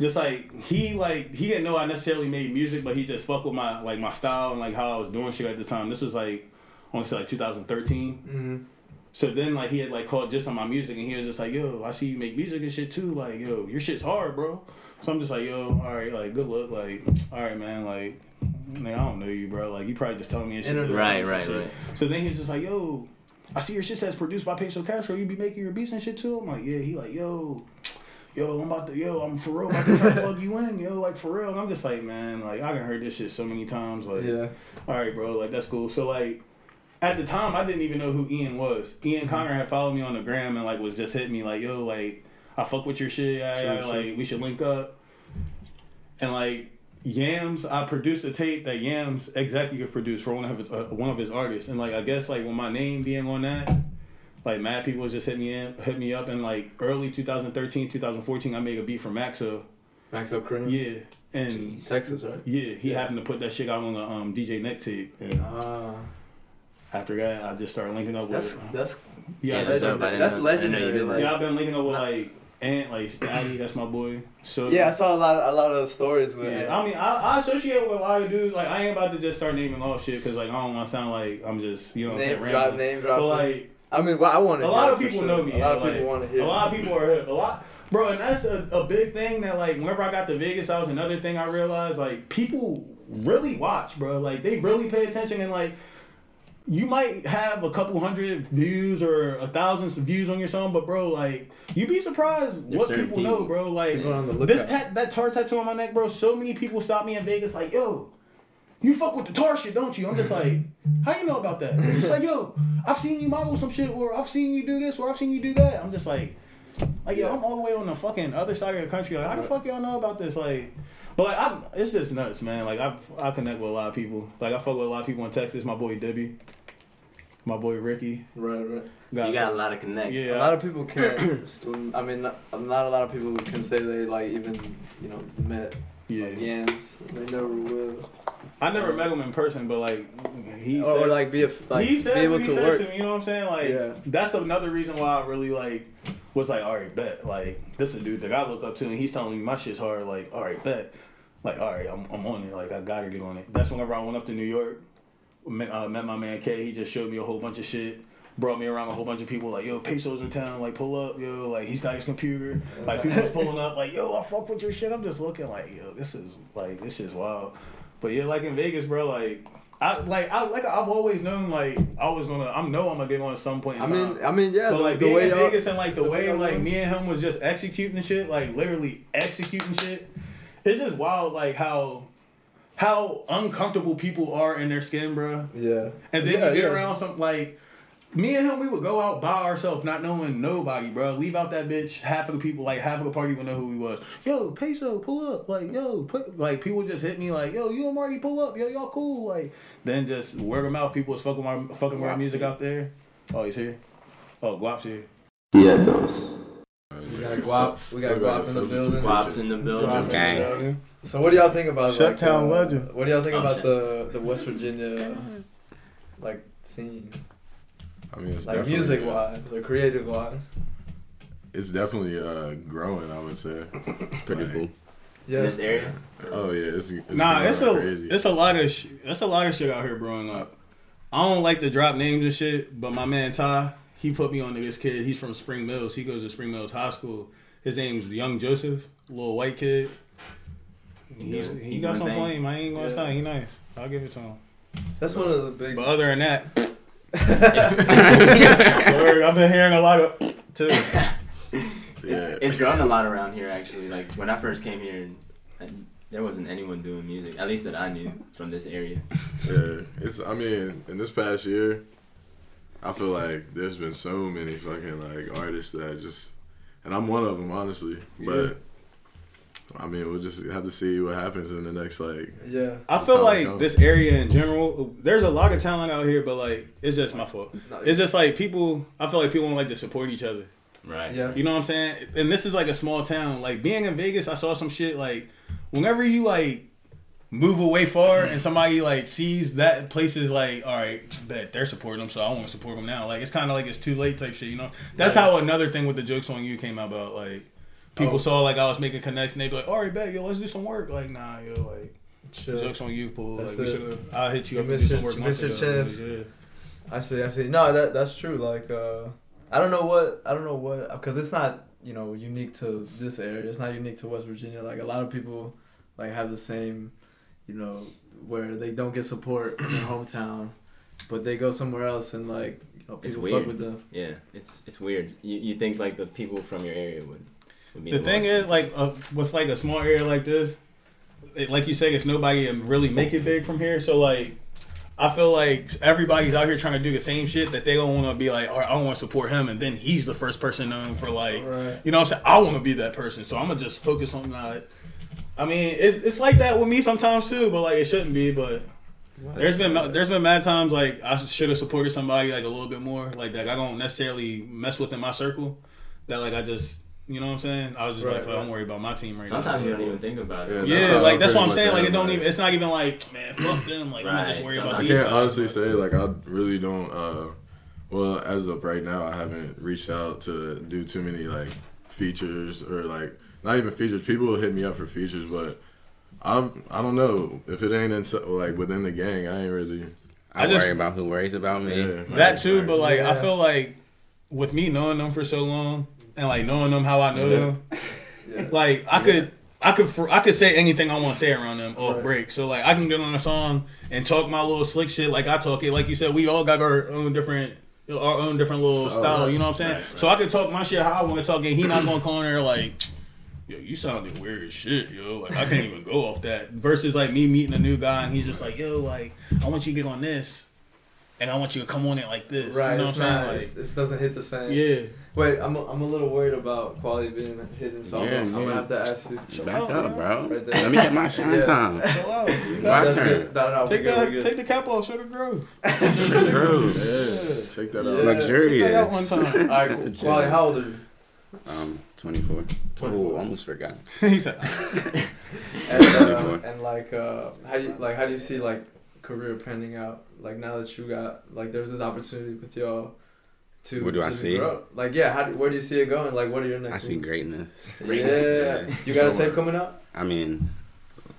just like he like he didn't know I necessarily made music, but he just fucked with my like my style and like how I was doing shit at the time. This was like I want to say like 2013. Mm-hmm. So then like he had like called just on my music and he was just like, yo, I see you make music and shit too. Like, yo, your shit's hard, bro. So I'm just like, yo, all right, like good luck, like, all right, man, like, man, I don't know you, bro. Like, you probably just telling me and shit. Internet. Right, right, shit. right. So then he's just like, yo, I see your shit says produced by Peso Castro. You be making your beats and shit too. I'm like, yeah. He like, yo, yo, I'm about to, yo, I'm for real about to try to plug you in, yo, like for real. And I'm just like, man, like I done heard this shit so many times, like, Yeah. all right, bro, like that's cool. So like. At the time, I didn't even know who Ian was. Ian Connor had followed me on the gram and like was just hitting me like, "Yo, like I fuck with your shit, yeah, Sure, sure. like we should link up." And like Yams, I produced a tape that Yams executive produced for one of his uh, one of his artists, and like I guess like with my name being on that, like mad people just hit me in, hit me up in like early 2013, 2014. I made a beat for Maxo, Maxo Kream. yeah, and Texas, right? yeah, he Yeah. happened to put that shit out on the um, DJ Neck tape, and Ah, after that, I just started linking up with. that's uh, that's yeah, Yeah, that's that's legendary. That's know- I didn't know you legendary. Like, yeah, I've been linking up with like Ant, like Stabby, that's my boy. So yeah, I saw a lot, of, a lot of stories with. Yeah, I mean, I, I associate with a lot of dudes. Like, I ain't about to just start naming off shit because, like, I don't want to sound like I'm just, you know, I'm name saying, drop, rambling. name drop. But like, I mean, well, I want a lot of people know me. A lot yeah, of like, people want to hear. A lot of people are hip. A lot, bro, and that's a, a big thing that, like, whenever I got to Vegas, that was another thing I realized. Like, people really watch, bro. Like, they really pay attention and like. You might have a couple hundred views or a thousand views on your song, but bro, like you'd be surprised There's what certain people know, bro. Like People on the this lookout. tat, that tar tattoo on my neck, bro. So many people stop me in Vegas, like, yo, you fuck with the tar shit, don't you? I'm just like, how you know about that? It's just like, yo, I've seen you model some shit, or I've seen you do this, or I've seen you do that. I'm just like, like, yo, I'm all the way on the fucking other side of the country. Like, how the fuck y'all know about this? Like, but like, I, it's just nuts, man. Like, I, I connect with a lot of people. Like, I fuck with a lot of people in Texas. My boy Debbie, my boy Ricky. Right, right. So you got a lot of connect. yeah. A lot of people can't. I mean, not, not a lot of people can say they like even you know met yeah. like, yams. They never will. I never met him in person, but like, he oh, or said, like be a, like he be said able what he to said work. to me. You know what I'm saying? Like Yeah. that's another reason why I really like was like, all right, bet. Like this is a dude that I look up to, and he's telling me my shit's hard. Like, all right, bet. Like, all right, I'm, I'm on it. Like, I gotta get on it. That's whenever I went up to New York, met, uh, met my man K. He just showed me a whole bunch of shit. Brought me around a whole bunch of people like, yo, Peso's in town, like pull up, yo, like he's got his computer. Like people was pulling up, like, yo, I fuck with your shit. I'm just looking like, yo, this is like this is wild. But yeah, like in Vegas, bro, like I like I like I've always known like I was gonna I'm know I'm gonna get on at some point in I mean, I mean, yeah. but the, like the being way in Vegas and like the, the way way like me and him was just executing shit, like literally executing shit. It's just wild, like how how uncomfortable people are in their skin, bro. Yeah. And then yeah, you get yeah. around some like me and him, we would go out by ourselves, not knowing nobody, bro. Leave out that bitch. Half of the people, like half of the party, would know who he was. Yo, peso, pull up. Like, yo, put like people just hit me like, yo, you and Marty pull up. Yo, y'all cool. Like, then just word of mouth, people was fucking my fucking with our music out there. Oh, he's here. Oh, Guap's here. Yeah, those. We got guap. We got Still got guap in the substitute building. teacher. Guap's in the building. Gang. So what do y'all think about like, Shuttown the- legend. What do y'all think Oh, about shit. the the West Virginia like scene, I mean, it's like music uh, wise or creative wise? It's definitely uh, growing. I would say. It's pretty Like, cool. In Yeah. this area? Oh yeah, it's, it's Nah, it's a crazy. it's a lot of sh- it's a lot of shit out here growing up. I don't like to drop names and shit, but my man Ty, he put me on to this kid. He's from Spring Mills. He goes to Spring Mills High School. His name's Young Joseph, little white kid. He's, Yeah, he he got some things. flame. I ain't gonna Yeah. say he nice. I'll give it to him. That's one of the big. But other than that, Word, I've been hearing a lot of too. yeah. It's grown a lot around here, actually. Like, when I first came here, and there wasn't anyone doing music, at least that I knew from this area. Yeah, it's. I mean, in this past year, I feel like there's been so many fucking like artists that just, and I'm one of them, honestly. But I mean, we'll just have to see what happens in the next like. yeah. I feel like goes. this area in general, there's a lot of talent out here, but like it's just my fault. It's just like people. I feel like people don't like to support each other. Right. yeah. You know what I'm saying? And this is like a small town. Like being in Vegas, I saw some shit like whenever you like move away far and somebody like sees that place is like, all right, bet they're supporting them, so I want to support them now. Like it's kind of like it's too late type shit. You know? That's how another thing with the jokes on you came about. Like people Oh. saw like I was making connects and they be like, all right, bet yo, let's do some work. Like nah, yo, like Chill. jokes on you, pool. That's Like we it. I'll hit you You up missed some your- missed your chance. Yeah. I see. I see. No, that that's true. Like, uh, I don't know what I don't know what because it's not you know unique to this area. It's not unique to West Virginia. Like a lot of people like have the same, you know, where they don't get support in their hometown, but they go somewhere else and like you know people fuck with them. Yeah, it's it's weird. You you think like the people from your area would. would be The thing is, like, uh, with like a small area like this, it, like you say, it's nobody to really make it big from here. So like, I feel like everybody's out here trying to do the same shit that they don't want to be like, all right, I want to support him, and then he's the first person known for like, Right. you know, what I'm saying I want to be that person, so I'm gonna just focus on that. I mean, it's, it's like that with me sometimes too, but like it shouldn't be. But there's been there's been mad times like I should have supported somebody like a little bit more, like that I don't necessarily mess with in my circle. That like I just you know what I'm saying. I was just Right, like, fuck, right. don't worry about my team right Sometimes now. you don't even think about it. Yeah, that's Yeah, like that's what I'm saying. Like it don't like- even. It's not even like man, fuck them. Like I'm just Right, worry about I these. can't guys. honestly say like I really don't. uh Well, as of right now, I haven't reached out to do too many like features or like not even features. People will hit me up for features, but I'm I don't know if it ain't in, like within the gang. I ain't really. I, I just- worry about who worries about me. Yeah. that too, but like I feel like with me knowing them for so long and like knowing them how I know Yeah. them, Yeah. like I could. I could for, I could say anything I want to say around them off Right. break. So like I can get on a song and talk my little slick shit like I talk it. Like you said, we all got our own different our own different little Style, style. You know what I'm saying? Right, right. So I can talk my shit how I want to talk, it. he not gonna come in there like, yo, you sounded weird as shit, yo. Like I can't even go off that. Versus like me meeting a new guy and he's just like, yo, like I want you to get on this, and I want you to come on it like this. Right. You know what it's I'm not. saying? it's- it doesn't hit the same. Yeah. Wait, I'm a, I'm a little worried about quality being hidden, so I'm, Yeah, I'm gonna have to ask you. Back up, bro. Right there. Let me get my shine Yeah. time. Chill out. My That's turn. good. No, no, Take good, we the take the cap off, Sugar Grove. Bro, Yeah, check that out. Yeah. luxurious. Check that out one time. All right, cool. Quality, how old are you? Um, 24. 24. Oh, almost forgot. he said, And, uh, and like, uh, how do you like? How do you see like career panning out? Like now that you got like, there's this opportunity with y'all. To, What do I see? grow. Like, yeah, how do, where do you see it going? Like, what are your next? I see moves? greatness. Yeah, Yeah. you got a tape coming out, I mean,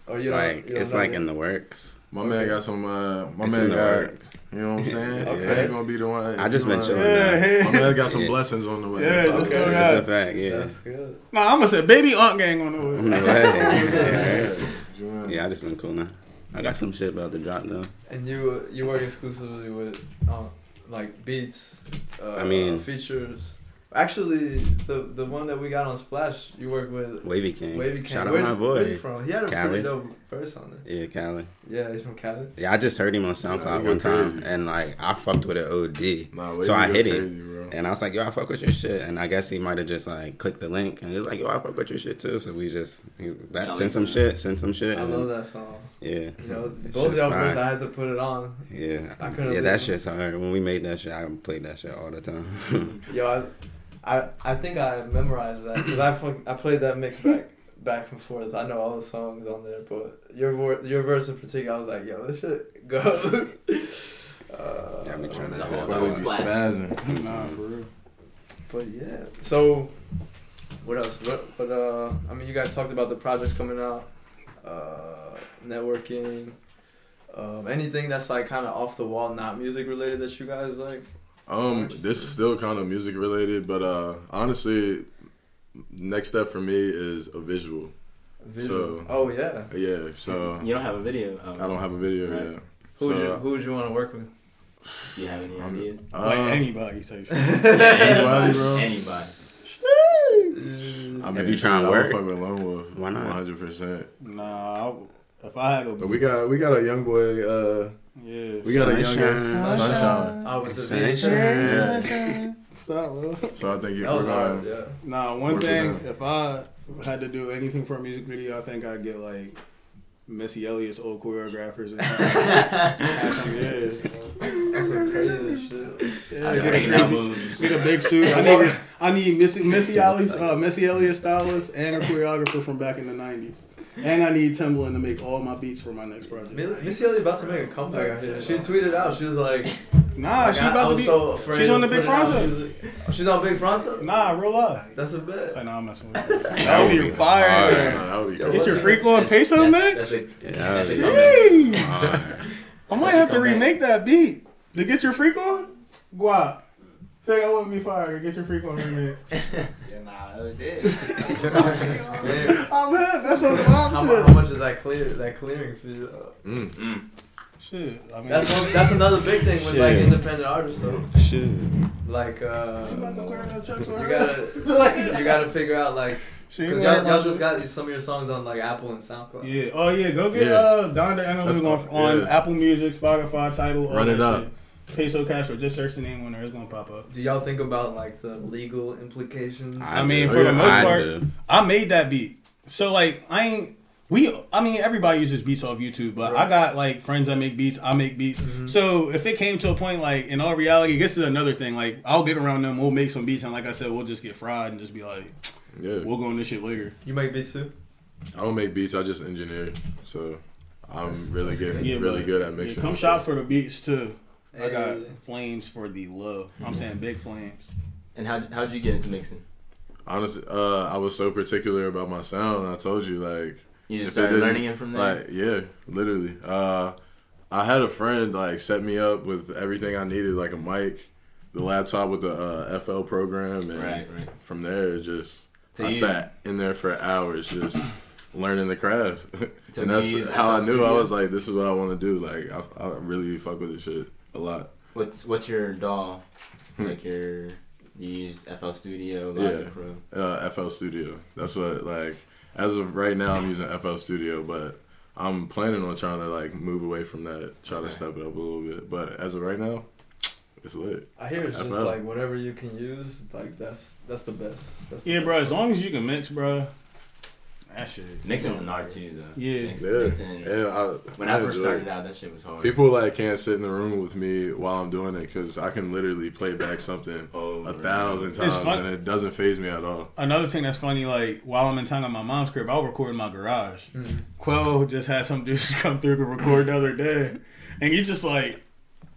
or you don't? like you don't it's like yet? in the works. My Okay. man got some. Uh, my It's man got. works. You know what I'm saying? Okay. I ain't gonna be the one. I just you been wanna- chilling. Yeah, now. My man got some Yeah. blessings on the way. Yeah, So- just Okay. go That's ahead. a fact. Yeah. That's good. Nah, I'm gonna say baby aunt gang on the way. On the way. Yeah. Yeah. yeah, I just been cool now. I got some shit about to drop though. And you you work exclusively with um, like beats, uh, I mean- features. Actually, the the one that we got on Splash, you work with Wavy King. Wavy King. Shout out Where's, my Where you boy. from? He had a Cali. pretty dope verse on it. Yeah, Cali. Yeah, he's from Cali. Yeah, I just heard him on SoundCloud he one go time, crazy. and like I fucked with it OD. Nah, So I hit go it. bro. And I was like, yo, I fuck with your shit. And I guess he might have just like clicked the link and he was like, yo, I fuck with your shit too. So we just he, that, Hell send some yeah. shit, send some shit. I and love that song. Yeah. Yo, It's both of just y'all fine. first, I had to put it on. Yeah. I couldn't Yeah, believe that shit's hard. When we made that shit, I played that shit all the time. Yo, I, I, I think I memorized that because I fuck, I played that mix back back and forth. I know all the songs on there, but your vor- your verse in particular, I was like, yo, this shit goes. uh, Yeah, I be trying to The say whole- that. the whole Crazy spazzing. Nah, for real. But yeah. So, what else? What? What? Uh, I mean, you guys talked about the projects coming out, uh, networking. Um, anything that's like kind of off the wall, not music related that you guys like. Um, this is still kind of music related, but uh, honestly, next step for me is a visual. Visual. So- oh yeah. Yeah, so You don't have a video. Um, I don't have a video Right. yet. Who would So, you Who would you want to work with? You have any I'm- ideas? Like uh, anybody type shit. Anybody, bro? Anybody. I If you tryna I would work, fuck with Lone Wolf. why not? One hundred percent. Nah, I, if I had a But we got we got a young boy. Uh, yeah, we got a young Sunshine. sunshine. Oh, with the Sunshine. VHS? Stop, bro. So I think That was we're hard. gonna. Yeah. Nah, one Work thing, if I had to do anything for a music video, I think I'd get like Missy Elliott's old choreographers. And yeah, That's some crazy shit. yeah, I get a crazy, moves. get a big suit. I need, I need Missy Missy Elliott's, uh, Missy Elliott stylist and a choreographer from back in the '90s, and I need Timbaland to make all my beats for my next project. Missy Elliott about to make a comeback out here. She tweeted out. She was like, Nah, like, she I- I about to be. so afraid she's on the Big putting Fronto. music. She's on Big Fronto. Nah, real life. That's a bet. Like, nah, I'm messing with you. That would be fire. hard. Nah, that would be cool. Get your freak on peso That's, mix. that's a, Yeah, that's a yeah. Jeez. Hard. I might That's have to remake that beat to get your freak on. Guap. Say I wouldn't be fired. Get your freak on remix. Yeah, nah, it did. Clear. oh man, that's some mom How, mu- shit. how much is that clear? That clearing fee? Mm. Mm. Shit. I mean, That's one, that's another big thing with like independent artists though. Shit. Like uh, You about to clear that check for you her? gotta you gotta figure out like because y'all, y'all just got some of your songs on like Apple and SoundCloud. Yeah. Oh yeah. Go get Yeah. uh Donda That's Analytics on, on yeah. Apple Music, Spotify, title. all Run that it up. shit. Peso Cash or just search the name on there. It's gonna pop up. Do y'all think about like the legal implications? I mean, do. for Oh, the most I part, do. I made that beat. So like, I ain't. We, I mean, everybody uses beats off YouTube, but I got like friends that make beats. I make beats. Mhm. So if it came to a point, like in all reality, this is another thing. Like I'll get around them, we'll make some beats, and like I said, we'll just get fried and just be like, Yeah. we'll go on this shit later. You make beats too? I don't make beats. I just engineer. So I'm That's- really that's getting good. Yeah, really good at Yeah, mixing. come and shop for the beats too. I got flames for the love. I'm saying big flames. And how how'd you get into mixing? Honestly, uh, I was so particular about my sound. I told you, like, You just If it started learning it from there. like, yeah, literally. Uh, I had a friend like set me up with everything I needed, like a mic, the laptop with the uh, FL program, and right, right. from there, it just So I you- sat in there for hours just learning the craft, and that's how I knew I was like, this is what I want to do. Like, I, I really fuck with this shit a lot. What's what's your DAW? Hmm. like your you use FL Studio, Logic Yeah. Pro. Uh, FL Studio. That's what like as of right now I'm using FL Studio, but I'm planning on trying to like move away from that, try Okay. to step it up a little bit. But as of right now, it's lit. I hear it's just like whatever you can use, like that's that's the best. That's the Yeah, best bro. As long as you can mix, bro. That shit. Mixing's an art too, though. Yeah. Mix, Yeah, mixing. and I, when I, first started it. out, that shit was hard. People like can't sit in the room with me while I'm doing it because I can literally play back something oh, a thousand times and it doesn't faze me at all. Another thing that's funny, like while I'm in town at my mom's crib, I'll record in my garage. Mhm. Quell just had some dudes come through to record the other day, and he's just like,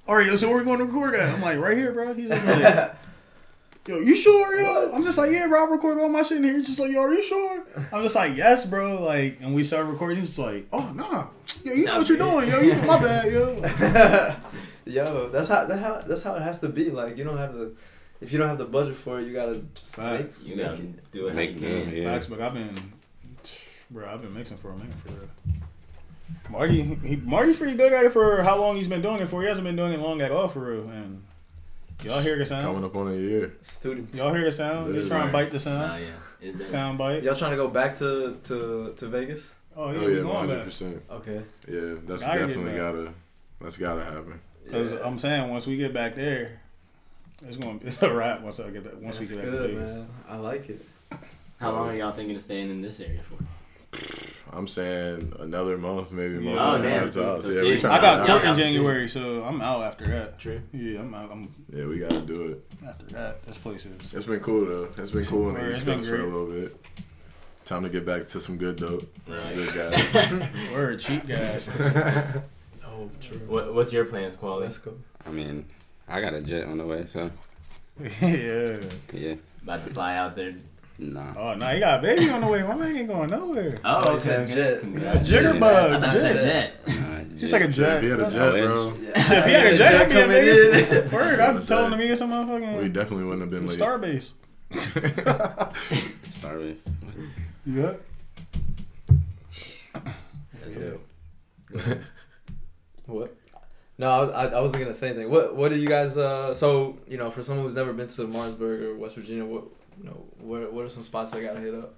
"All right, yo, so where we going to record at?" I'm like, "Right here, bro." He's just like, "Yo, you sure, yo?" I'm just like, "Yeah, bro, I recorded all my shit in here." He's just like, "Yo, are you sure?" I'm just like, "Yes, bro." Like, and we started recording. He's just like, "Oh, nah, yo, you know what you're good. doing, yo. You, my bad, yo." Yo, that's how that how that's how it has to be. Like you don't have the if you don't have the budget for it, you gotta just make, you make gotta it. do it Make you can. do, yeah. Facts, but I've been, bro, I've been mixing for a minute for real. Marty, he, Marty's pretty good at it for how long he's been doing it for. He hasn't been doing it long at all for real. And y'all hear the sound? Coming up on a year. Students. Y'all hear the sound? Just trying to bite the sound. Nah, sound. yeah. Is there? Sound bite. Y'all trying to go back to to to Vegas? Oh yeah, Oh we yeah, going one hundred back. percent. Okay. Yeah, that's Gotta definitely gotta that's gotta happen. Cause Yeah. I'm saying once we get back there, it's gonna be a wrap. Once I get back, once That's we get back to Vegas. man. I like it. How long are y'all thinking of staying in this area for? I'm saying another month, maybe Yeah. month Oh, and a half damn. tops. So Yeah, we trying I to got get out. in January, so I'm out after that. True. Yeah, I'm out. I'm Yeah, we gotta do it. after that. This place is. It's been cool though. It's been cool in the East Coast for a little bit. Time to get back to some good dope. Some good guys. Word cheap gas. Oh, true. What What's your plans, Quality? Let's go. I mean, I got a jet on the way, so yeah. yeah. About to fly out there. Nah. Oh no, he got a baby on the way. My man ain't going nowhere. Oh, he said jet. Congrats. Jigger I thought you said Jet. jet. Nah, Just like a jet. If he had a jet, wish. bro, he had a jet, I'd be in coming Word, I'm What's telling that? him to get some motherfucking we definitely wouldn't have been late. Starbase. Starbase. Yeah. That's Yeah. What? No, I, I, I wasn't gonna say anything. What What do you guys? Uh, so you know, for someone who's never been to Martinsburg or West Virginia, what you know, what what are some spots I gotta hit up?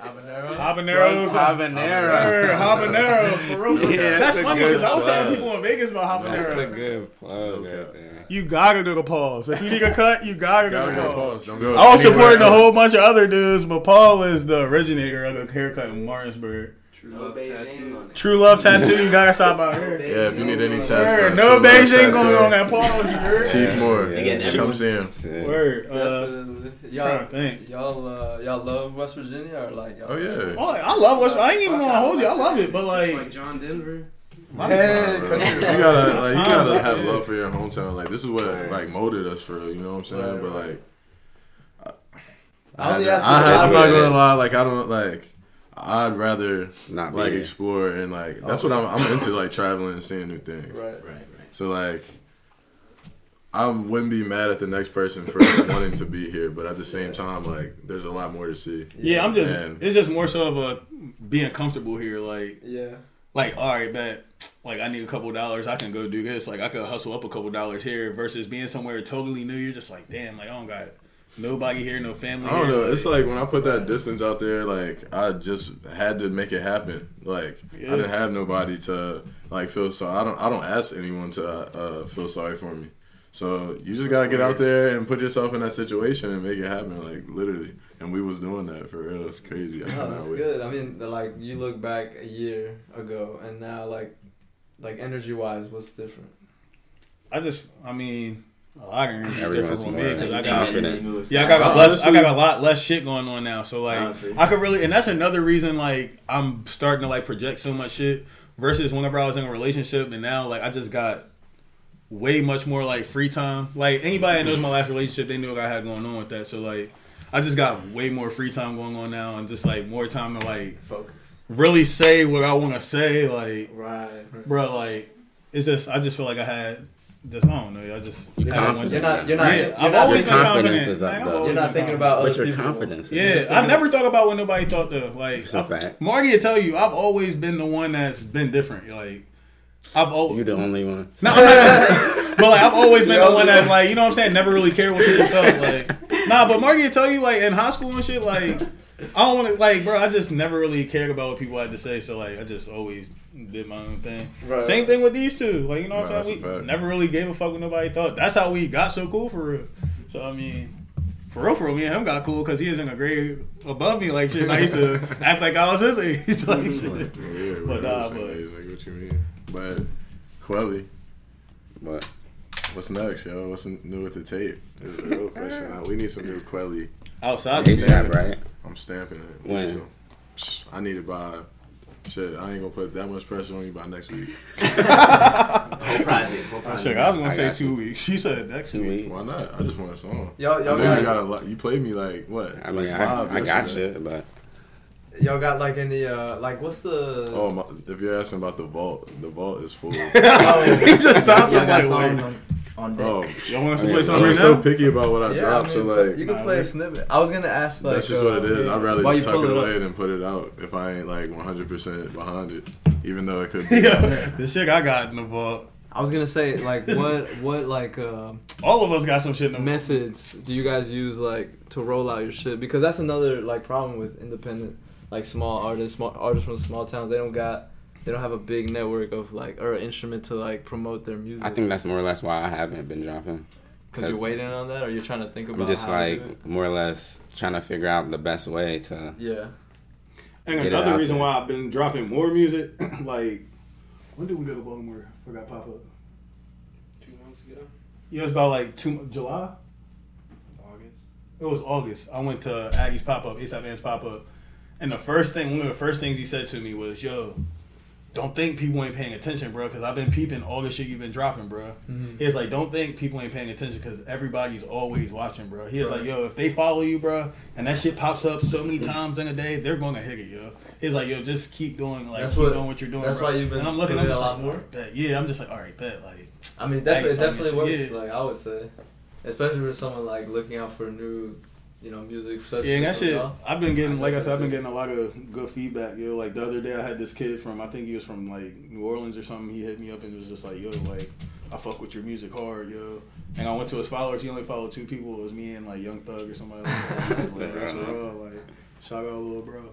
Habanero. Habaneros. Word, habanero. For real. Yeah, that's that's a funny good because I was telling plug. people in Vegas about habanero. That's a good plug Okay. right. You gotta do the pause. If you need a cut, you gotta, Gotta do the pause. pause. Don't go. I was anywhere supporting a whole bunch of other dudes, but Paul is the originator of the haircut in Martinsburg. No Beijing on it. True Love Tattoo, you gotta stop out here. Yeah, if you need any tats, Word, no True Love Beijing going on that Paul. You heard? Chief Moore. Again, Yeah. Come see him. Word. Uh, Y'all, think. y'all, uh, y'all love West Virginia or like? Y'all Oh yeah. Oh, I love West. I ain't even gonna hold you. I love that. it, but like, like John Denver. my- Hey, Bro, you gotta like you gotta have love for your hometown. Like this is what like molded us for. You know what I'm saying? Right, but like, I, I I, only had asked to- I you had, about I'm not gonna lie. Like I don't like. I'd rather Not like be explore and like that's oh. what I'm. I'm into like traveling and seeing new things. Right. Right, right. So like, I wouldn't be mad at the next person for wanting to be here, but at the same time, like, there's a lot more to see. Yeah, I'm just. And- It's just more so of a being comfortable here. Like, Yeah. like all right, bet. Like I need a couple dollars. I can go do this. Like I could hustle up a couple dollars here versus being somewhere totally new. You're just like, damn. Like I don't got nobody here, no family. I don't here. know. It's like when I put that distance out there, like I just had to make it happen. Like Yeah. I didn't have nobody to like feel sorry. I don't. I don't ask anyone to uh, feel sorry for me. So you just gotta get out there and put yourself in that situation and make it happen. Like literally, and we was doing that for real. It's crazy. I No, that's wait. good. I mean, the, like you look back a year ago, and now like, like energy wise, what's different? I just. I mean. Oh, a lot of energy is Everyone's different for more me because I got confident. Yeah, I got, fast. less, I got a lot less shit going on now. So like, Nah, I could really, and that's another reason like I'm starting to like project so much shit versus whenever I was in a relationship, and now like I just got way much more like free time. Like anybody that knows my last relationship, they knew what I had going on with that. So like, I just got way more free time going on now, and just like more time to like Focus. really say what I want to say. Like, Right. bro, like it's just I just feel like I had just I don't know. I just You I had one- confident. You're not. You're not. Yeah, you're I've not always been confidence confident. is up, Like, I've though. You're not thinking confident. about But other your people. confidence. Yeah, I never talk about what nobody thought though. Like, It's a I've- fact. Margie will tell you, I've always been the one that's been different. Like, I've always, You're the only one. no, I'm not- but like I've always been Yeah, the one that like, you know what I'm saying, never really cared what people thought. Like, nah, but Margie will tell you, like in high school and shit, like I don't want to, like, bro, I just never really cared about what people had to say. So like, I just always did my own thing. Right. Same thing with these two. Like, you know what Nah, I'm saying? We fact. never really gave a fuck what nobody thought. That's how we got so cool for real. So I mean. For real, for real, me and him got cool because he was in a grade above me, like shit. and I used to act like I was his age, like mm-hmm. shit. Yeah, But, but, nah, but- like, what you mean? But Quelly, But what's next, yo? What's new with the tape? Is the real question. Now, we need some new Quelly. Outside, the ASAP, standard. right? I'm stamping it. When? I need it by. Shit, I ain't gonna put that much pressure on you by next week. Whole project. Whole project. Shit, I was gonna I say got two weeks. She said next Two week. weeks. Why not? I just want a song. Y'all, y'all know got, you got a lot. You played me like what? I mean, like I, five I got shit, but y'all got like any uh like what's the Oh, my, if you're asking about the vault, the vault is full. he just stopped. Y'all I'm got like, songs on, on deck. oh, Y'all want us to Yeah, play I'm something right so now? picky about what I yeah, drop. I mean, so like, you can Nah, play a snippet. I was gonna ask like that's just what it is. uh. I'd rather while just you tuck it up- away than put it out if I ain't like 100 percent behind it. Even though it could. Be. yeah, the shit I got in the vault. I was gonna say like what what like uh, All of us got some shit in the methods do you guys use like to roll out your shit? Because that's another like problem with independent like small artists, small artists from small towns. They don't got they don't have a big network of like or an instrument to like promote their music. I think that's more or less why I haven't been dropping. because you're waiting on that, or you're trying to think about. I'm just how to do it? like more or less trying to figure out the best way to. yeah. And Get it another out reason there. why I've been dropping more music, like when did we go to Baltimore? Forgot pop up. Two months ago, Yeah, it was about like two July. August. It was August. I went to Aggie's pop up, ASAP Vans pop up, and the first thing, one of the first things he said to me was, "Yo, don't think people ain't paying attention, bro, because I've been peeping all the shit you've been dropping, bro." Mhm. He was like, "Don't think people ain't paying attention because everybody's always watching, bro." He's was like, "Yo, if they follow you, bro, and that shit pops up so many times in a day, they're gonna hit it, yo." He's like, "Yo, just keep doing like That's keep what- doing what you're doing." that's bro. why you've been And I'm looking, I'm just a lot like, more? "Alright, bet." Yeah, I'm just like, all right, bet, like. I mean, definitely, it definitely works. Yeah. Like I would say, especially for someone like looking out for new, you know, music. especially Yeah, that shit. y'all. I've been getting, like I said, I've been getting a lot of good feedback. Yo, like the other day, I had this kid from, I think he was from like New Orleans or something. He hit me up and was just like, "Yo, like I fuck with your music hard, yo." And I went to his followers. He only followed two people. It was me and like Young Thug or somebody. Like that. I was like, That's raw. Like shout out, a little bro.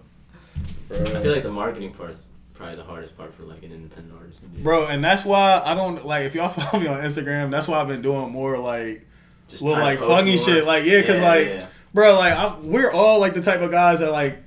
I feel like the marketing part's probably the hardest part for like an independent artist to do. Bro, and that's why I don't like if y'all follow me on Instagram. That's why I've been doing more like Just little like to funny more. shit. Like yeah, cause Yeah, like yeah. Bro, like I'm, we're all like the type of guys that like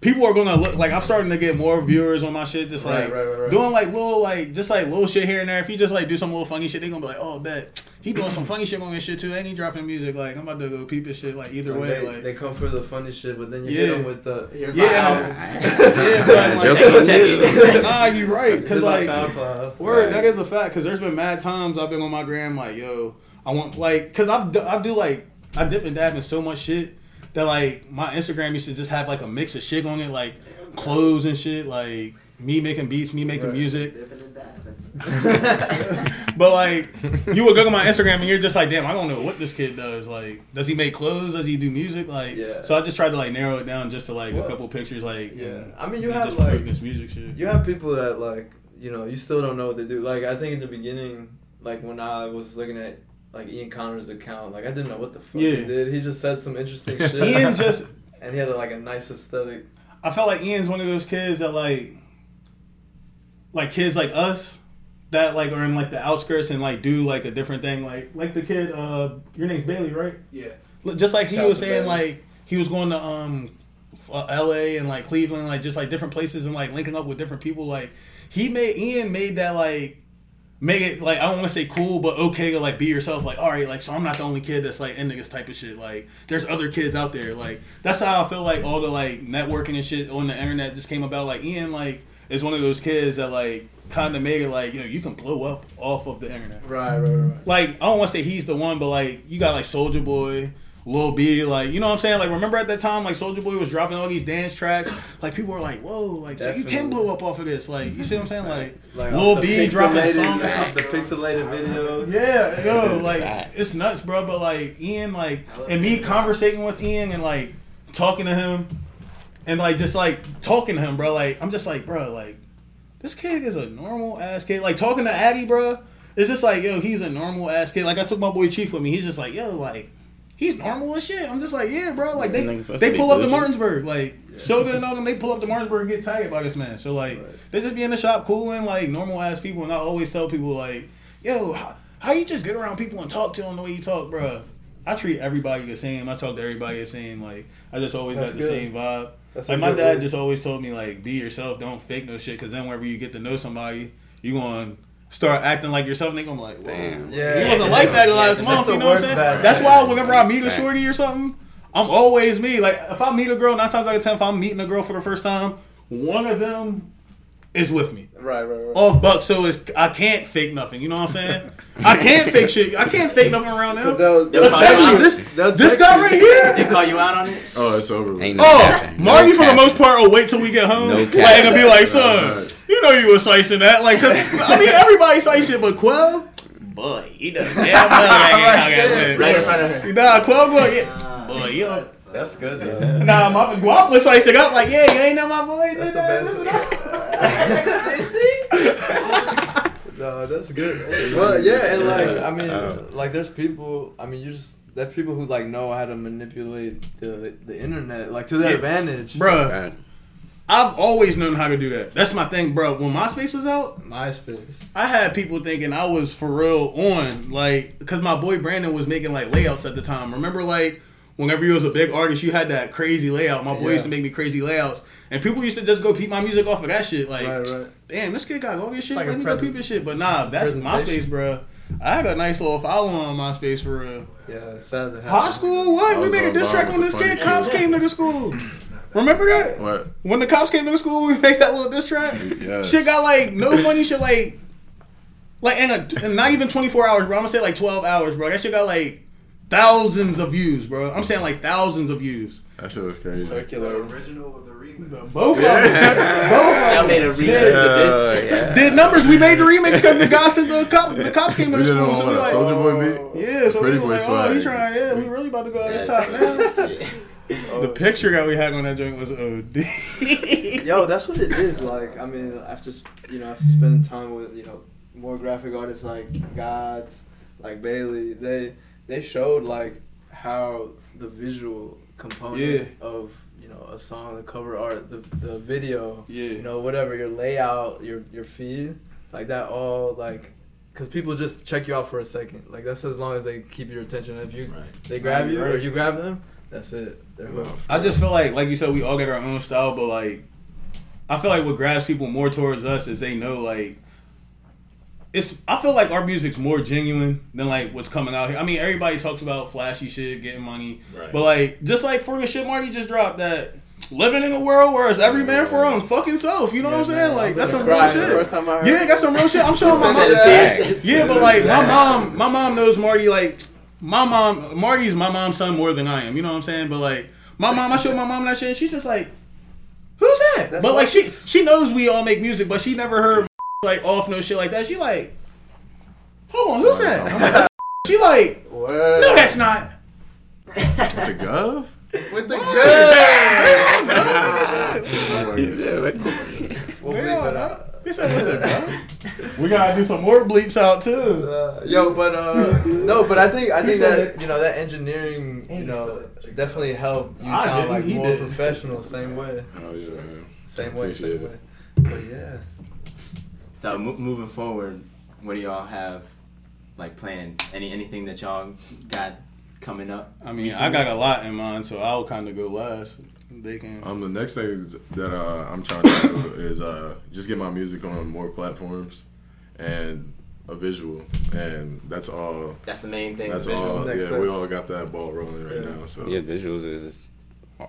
people are gonna look like I'm starting to get more viewers on my shit. Just like right, right, right. doing like little like just like little shit here and there. If you just like do some little funny shit, they gonna be like, oh, bet he doing some funny shit on his shit too. And he dropping music. Like I'm about to go peep his shit. Like either way, they, like they come for the funny shit, but then you Yeah. hit them with the here's Yeah. my album. yeah, but like, Jokes on you. nah, you right. Cause Here's my like Word, Right. that is a fact. Cause there's been mad times I've been on my gram like, yo, I want like, cause I do, I do like I dip and dab in so much shit that like my Instagram used to just have like a mix of shit on it, like clothes and shit, like me making beats, me making music. Dipping and dabbing. but like, you would go to my Instagram and you're just like, damn, I don't know what this kid does. Like, does he make clothes? Does he do music? Like, Yeah. so I just tried to like narrow it down just to like a couple pictures. Like, yeah. and- I mean, you have, like- this music shit. You have people that like you know you still don't know what they do. Like I think in the beginning, like when I was looking at like Ian Connor's account, like I didn't know what the fuck Yeah. he did. He just said some interesting shit. Ian just. and he had like a nice aesthetic. I felt like Ian's one of those kids that like, like kids like us, that like are in like the outskirts and like do like a different thing. Like like the kid, uh, your name's Bailey, right? Yeah. Just like he Shout was saying, Bailey. like he was going to um, uh, L.A. and like Cleveland, like just like different places and like linking up with different people. Like he made Ian made that like. Make it like I don't want to say cool, but okay to like be yourself. Like, all right, like so I'm not the only kid that's like into this type of shit. Like, there's other kids out there. Like, that's how I feel like all the like networking and shit on the internet just came about. Like, Ian like is one of those kids that like kind of made it like you know you can blow up off of the internet Right, right, right. like I don't want to say he's the one, but like you got like Soulja Boy, Lil B, like you know what I'm saying. Like remember at that time, like Soulja Boy was dropping all these dance tracks. Like people were like, "Whoa!" Like so you can blow up off of this. Like you see what I'm saying? Like, Like Lil B dropping songs. the pixelated videos. Yeah, yo, like it's nuts, bro. But like Ian, like and me conversating with Ian and like talking to him, and like just like talking to him, bro. Like I'm just like, bro, like this kid is a normal ass kid. Like talking to Addy, bro. It's just like, yo, he's a normal ass kid. Like I took my boy Chief with me. He's just like, yo, like he's normal as shit. I'm just like, yeah, bro. Like they they pull up to. Martinsburg, like Shogun and all them. They pull up to Martinsburg and get tagged by this man. So like Right. they just be in the shop cooling like normal ass people. And I always tell people like, yo, how, how you just get around people and talk to them the way you talk, bro? I treat everybody the same. I talk to everybody the same. Like I just always That's got the good. same vibe. That's like my dad way. just always told me like be yourself, don't fake no shit. Cause then whenever you get to know somebody, you gonna start acting like yourself. And they gonna be like, Whoa. Damn. Yeah. He wasn't like that Yeah, last that's month. You know what I'm saying? bad That's why whenever I meet a shorty or something, I'm always me. Like if I meet a girl, nine times out of ten, if I'm meeting a girl for the first time, one of them is with me. Right, right, right. Off buck, so it's I can't fake nothing. You know what I'm saying? I can't fake shit. I can't fake nothing around them. They'll, They'll they'll you Especially this They'll this guy you. right here. They call you out on it. Oh, it's over. Ain't oh, no Oh, capping. No Marty for the most part will wait till we get home. No like cap. and be like, son, Right. you know you was slicing that. Like, 'cause, I mean, everybody slice shit, but Quell, boy, you know damn well I ain't. Right in front of her. Nah, Quell going, yeah, boy, you know. That's good though. Nah, my Guap was slicing up like, yeah, you ain't know my boy. That's did the that. best. no, that's good. Well, yeah, and like I mean, Oh. like there's people. I mean, you just that people who like know how to manipulate the the internet like to their Yeah. advantage. Bruh, I've always known how to do that. That's my thing, bro. When MySpace was out, MySpace. I had people thinking I was for real on, like, because my boy Brandon was making like layouts at the time. Remember, like, whenever you was a big artist, you had that crazy layout. My boy Yeah. used to make me crazy layouts, and people used to just go peep my music off of that shit. Like, Right, right. damn, this kid got all this shit. like Let a me go present- peep his shit. But nah, that's presentation. MySpace, bro. I had a nice little follow on MySpace for real. Yeah, it's sad to have. High school, what? I We was made a on diss track on this kid. shit. Cops came to the school. Remember that? What? When the cops came to the school, we made that little diss track. Yes. Shit got like no funny shit like like in a in not even 24 hours, bro. I'm gonna say like 12 hours, bro. That shit got like thousands of views, bro. I'm saying like thousands of views. That shit was crazy. The circular. original or the remix? Both of them. Both of Y'all made a remix Did, Oh, with this. yeah. did numbers. We made the remix because the guy said the cop the cops came to the did it school. So we like, Soulja Boy oh. beat? yeah, so Pretty we Boy was like, oh, he trying, yeah, we really about to go at his Yeah. top now. Oh, The picture that we had on that joint was OD. Yo, that's what it is. Like, I mean, after sp- you know, after spending time with you know more graphic artists like Gods, like Bailey, they they showed like how the visual component Yeah. of you know a song, the cover art, the the video, Yeah. you know whatever your layout, your your feed, like that all like. Cause people just check you out for a second, like that's as long as they keep your attention. If you Right. they grab Right, you or you grab them, that's it. They're hooked. I just feel like, like you said, we all got our own style, but like, I feel like what grabs people more towards us is they know like, it's. I feel like our music's more genuine than like what's coming out here. I mean, everybody talks about flashy shit, getting money, Right. but like, just like for the shit Marty just dropped that. Living in a world where it's every man for own fucking self, you know what I'm saying? Like that's some real shit. first time I heard Yeah, that's some real shit. I'm showing my Shed mom. a tear. Yeah, but like my mom, my mom knows Marty. Like my mom, Marty's my mom's son more than I am. You know what I'm saying? But like my mom, I showed my mom that shit. and She's just like, "Who's that?" That's but like she she knows we all make music, but she never heard like off no shit like that. She like, Hold on, who's that? I'm like, "That's she like, Word. no, that's not. The Gov? With the good. We'll Yeah, bleep it out. He said, "What the hell?" We gotta do some more bleeps out too. Uh, yo, but uh, no, but I think I think that you know that engineering, you know, definitely helped you I sound like more professional. Same way, Oh, yeah, same way, same way. But yeah. So mo- moving forward, what do y'all have like planned? Any anything that y'all got coming up? I mean, I got a lot in mind, so I'll kind of go last. They can. Um, the next thing is that uh, I'm trying to do is uh, just get my music on more platforms and a visual, and that's all. That's the main thing. That's all. next Yeah, we all got that ball rolling right now. So Yeah, visuals is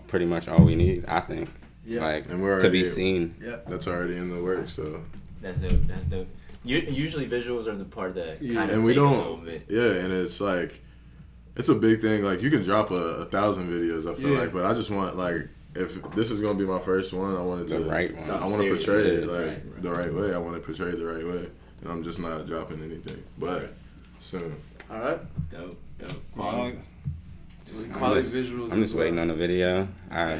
pretty much all we need, I think. Yeah. Like And we're to be already- seen. that's already in the works. So That's dope. That's dope. U- usually visuals are the part that Yeah. kind of and we take a little don't. bit. Yeah, and it's like it's a big thing. Like you can drop a, a thousand videos. I feel Yeah. like, but I just want like if this is gonna be my first one, I wanted to The right one. I want to portray it like Right, right. the right way. I want to portray it the right way, and I'm just not dropping anything. But Right. soon. All right. Dope. Dope. Quality. I'm just, visuals. I'm as just waiting on the video. I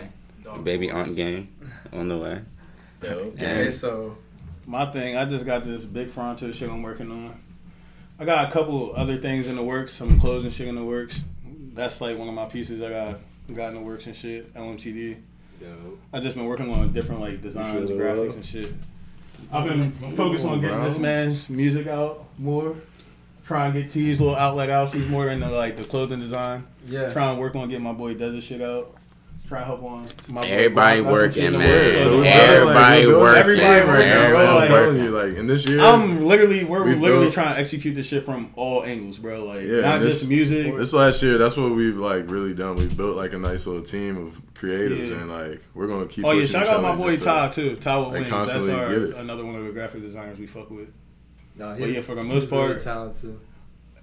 Okay. baby aunt game on the way. Dope. Okay, so My thing, I just got this big fronto shit I'm working on. I got a couple other things in the works, some closing shit in the works. That's like one of my pieces I got got in the works and shit. LMTD. Dope. I just been working on different like designs, feel graphics, love? and shit. I've been focused on getting this man's music out more. Trying to get T's little outlet out. She's more into like the clothing design. yeah. Trying to work on getting my boy Desert shit out. Try to my Everybody Brock. Got some shit in working, man. So Everybody building, like, we're working. Everybody working, bro, I'm telling you, like in this year, I'm literally we're We literally built- trying to execute this shit from all angles, bro. Like Yeah, not this- just music. This last year, that's what we've like really done. We've built like a nice little team of creatives, Yeah. and like we're gonna keep. Oh yeah, shout each out my boy just to- Ty too. Ty with like, Wings. That's our, get it. another one of the graphic designers we fuck with. No, But yeah, for the most he's really part- talented.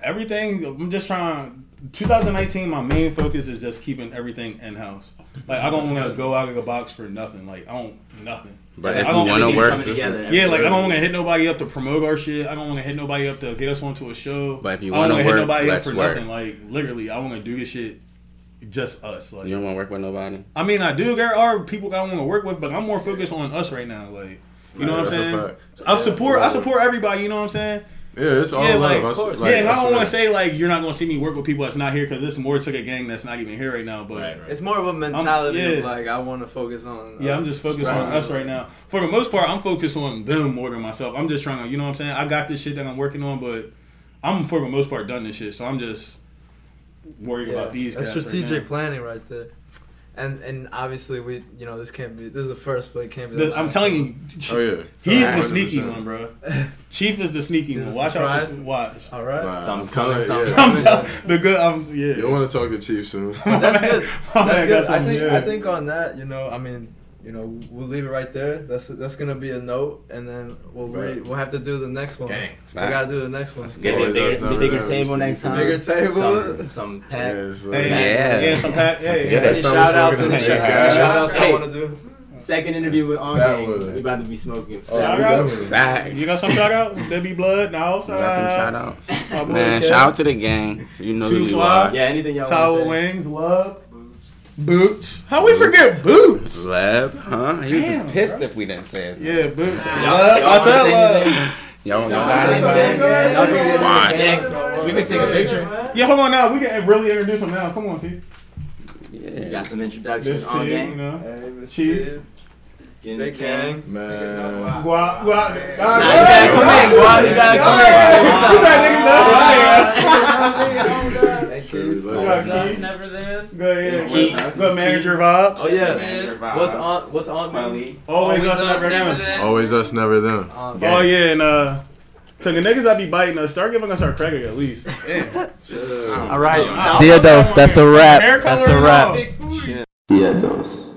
Everything I'm just trying. 2019, my main focus is just keeping everything in house. Like I don't want to go out of the box for nothing. Like I don't nothing. But I if you don't- want to Everything's work, coming together. Yeah, like I don't want to hit nobody up to promote our shit. I don't want to hit nobody up to get us onto a show. But if you I don't wanna wanna work, hit nobody let's up for work. nothing. Like literally, I want to do this shit just us. Like you don't want to work with nobody. I mean, I do. There are people I want to work with, but I'm more focused on us right now. Like, you know what I'm saying? fact. I support. I support everybody. You know what I'm saying? Yeah, it's all Yeah, love. like, of s- course. like, yeah, and I don't want to say like you're not gonna see me work with people that's not here because this more to a gang that's not even here right now. But Right, right. It's more of a mentality yeah. of like I want to focus on. yeah, I'm just focused on us right now. For the most part, I'm focused on them more than myself. I'm just trying to, you know what I'm saying? I got this shit that I'm working on, but I'm for the most part done this shit. So I'm just worried Yeah, about these. That's cats right strategic now. planning right there. And and obviously we you know this can't be this is the first but it can't be. This- the I'm last. telling you, Oh yeah, he's So, the sneaky 100%. one, bro. Chief is the sneaky one. Watch out. For, watch. All right. Nah, Something's I'm telling coming, you, yeah. I'm telling the good. I'm yeah. You don't want to talk to Chief soon. That's good. My man That's got good. I think good. I think on that, you know, I mean, you know, we'll leave it right there. That's that's gonna be a note, and then we'll re- Right. we'll have to do the next one. Gang. We gotta do the next one. Let's get Get a bigger, Always bigger table next time. Bigger table. Some, some Yeah, pack. it's Hey, like- Yeah. yeah, some pack. Yeah, Let's yeah. get Any it. shout outs? Any Yeah. shout outs I want to do? Second interview with On Gang. We about to be smoking. Oh, Shout out. Facts. You got some shout outs? Debbie Blood, no. You got some uh, shout outs. Man, shout out to the gang. You know Two who you are. Yeah, anything y'all Tower want to say? Wings, Love, Boots. How we forget Boots? Lev, huh? He was Damn, pissed bro. if we didn't say his Yeah, Boots. Y'all- Love. y'all I wanna said say Love. anything? Y'all don't Y'all know wanna say about anything? it? Y'all can Squad. Yeah, we can take a picture. Yeah, hold on now. We can really introduce him now. Come on, T. You Yeah. got some introductions This on T, you gang. know. Hey, Mr. Chief. Sid. Get in the Big gang. gang. Man, Guap, guap. Nah, you gotta come in, Guap. You gotta come in. You got niggas know. Hey, Shit, we kids. love Yeah. it. Keith. never there. Good, It's yeah. Keith. Good manager vibes. Oh yeah. Man. What's on? What's on? Man? Always us, us, never them. them. Always us, never them. Um, Oh yeah, and uh, So the niggas that be biting us, start giving us our credit at least. All right. Wow. Theodos, that's a wrap. That's a and wrap. all.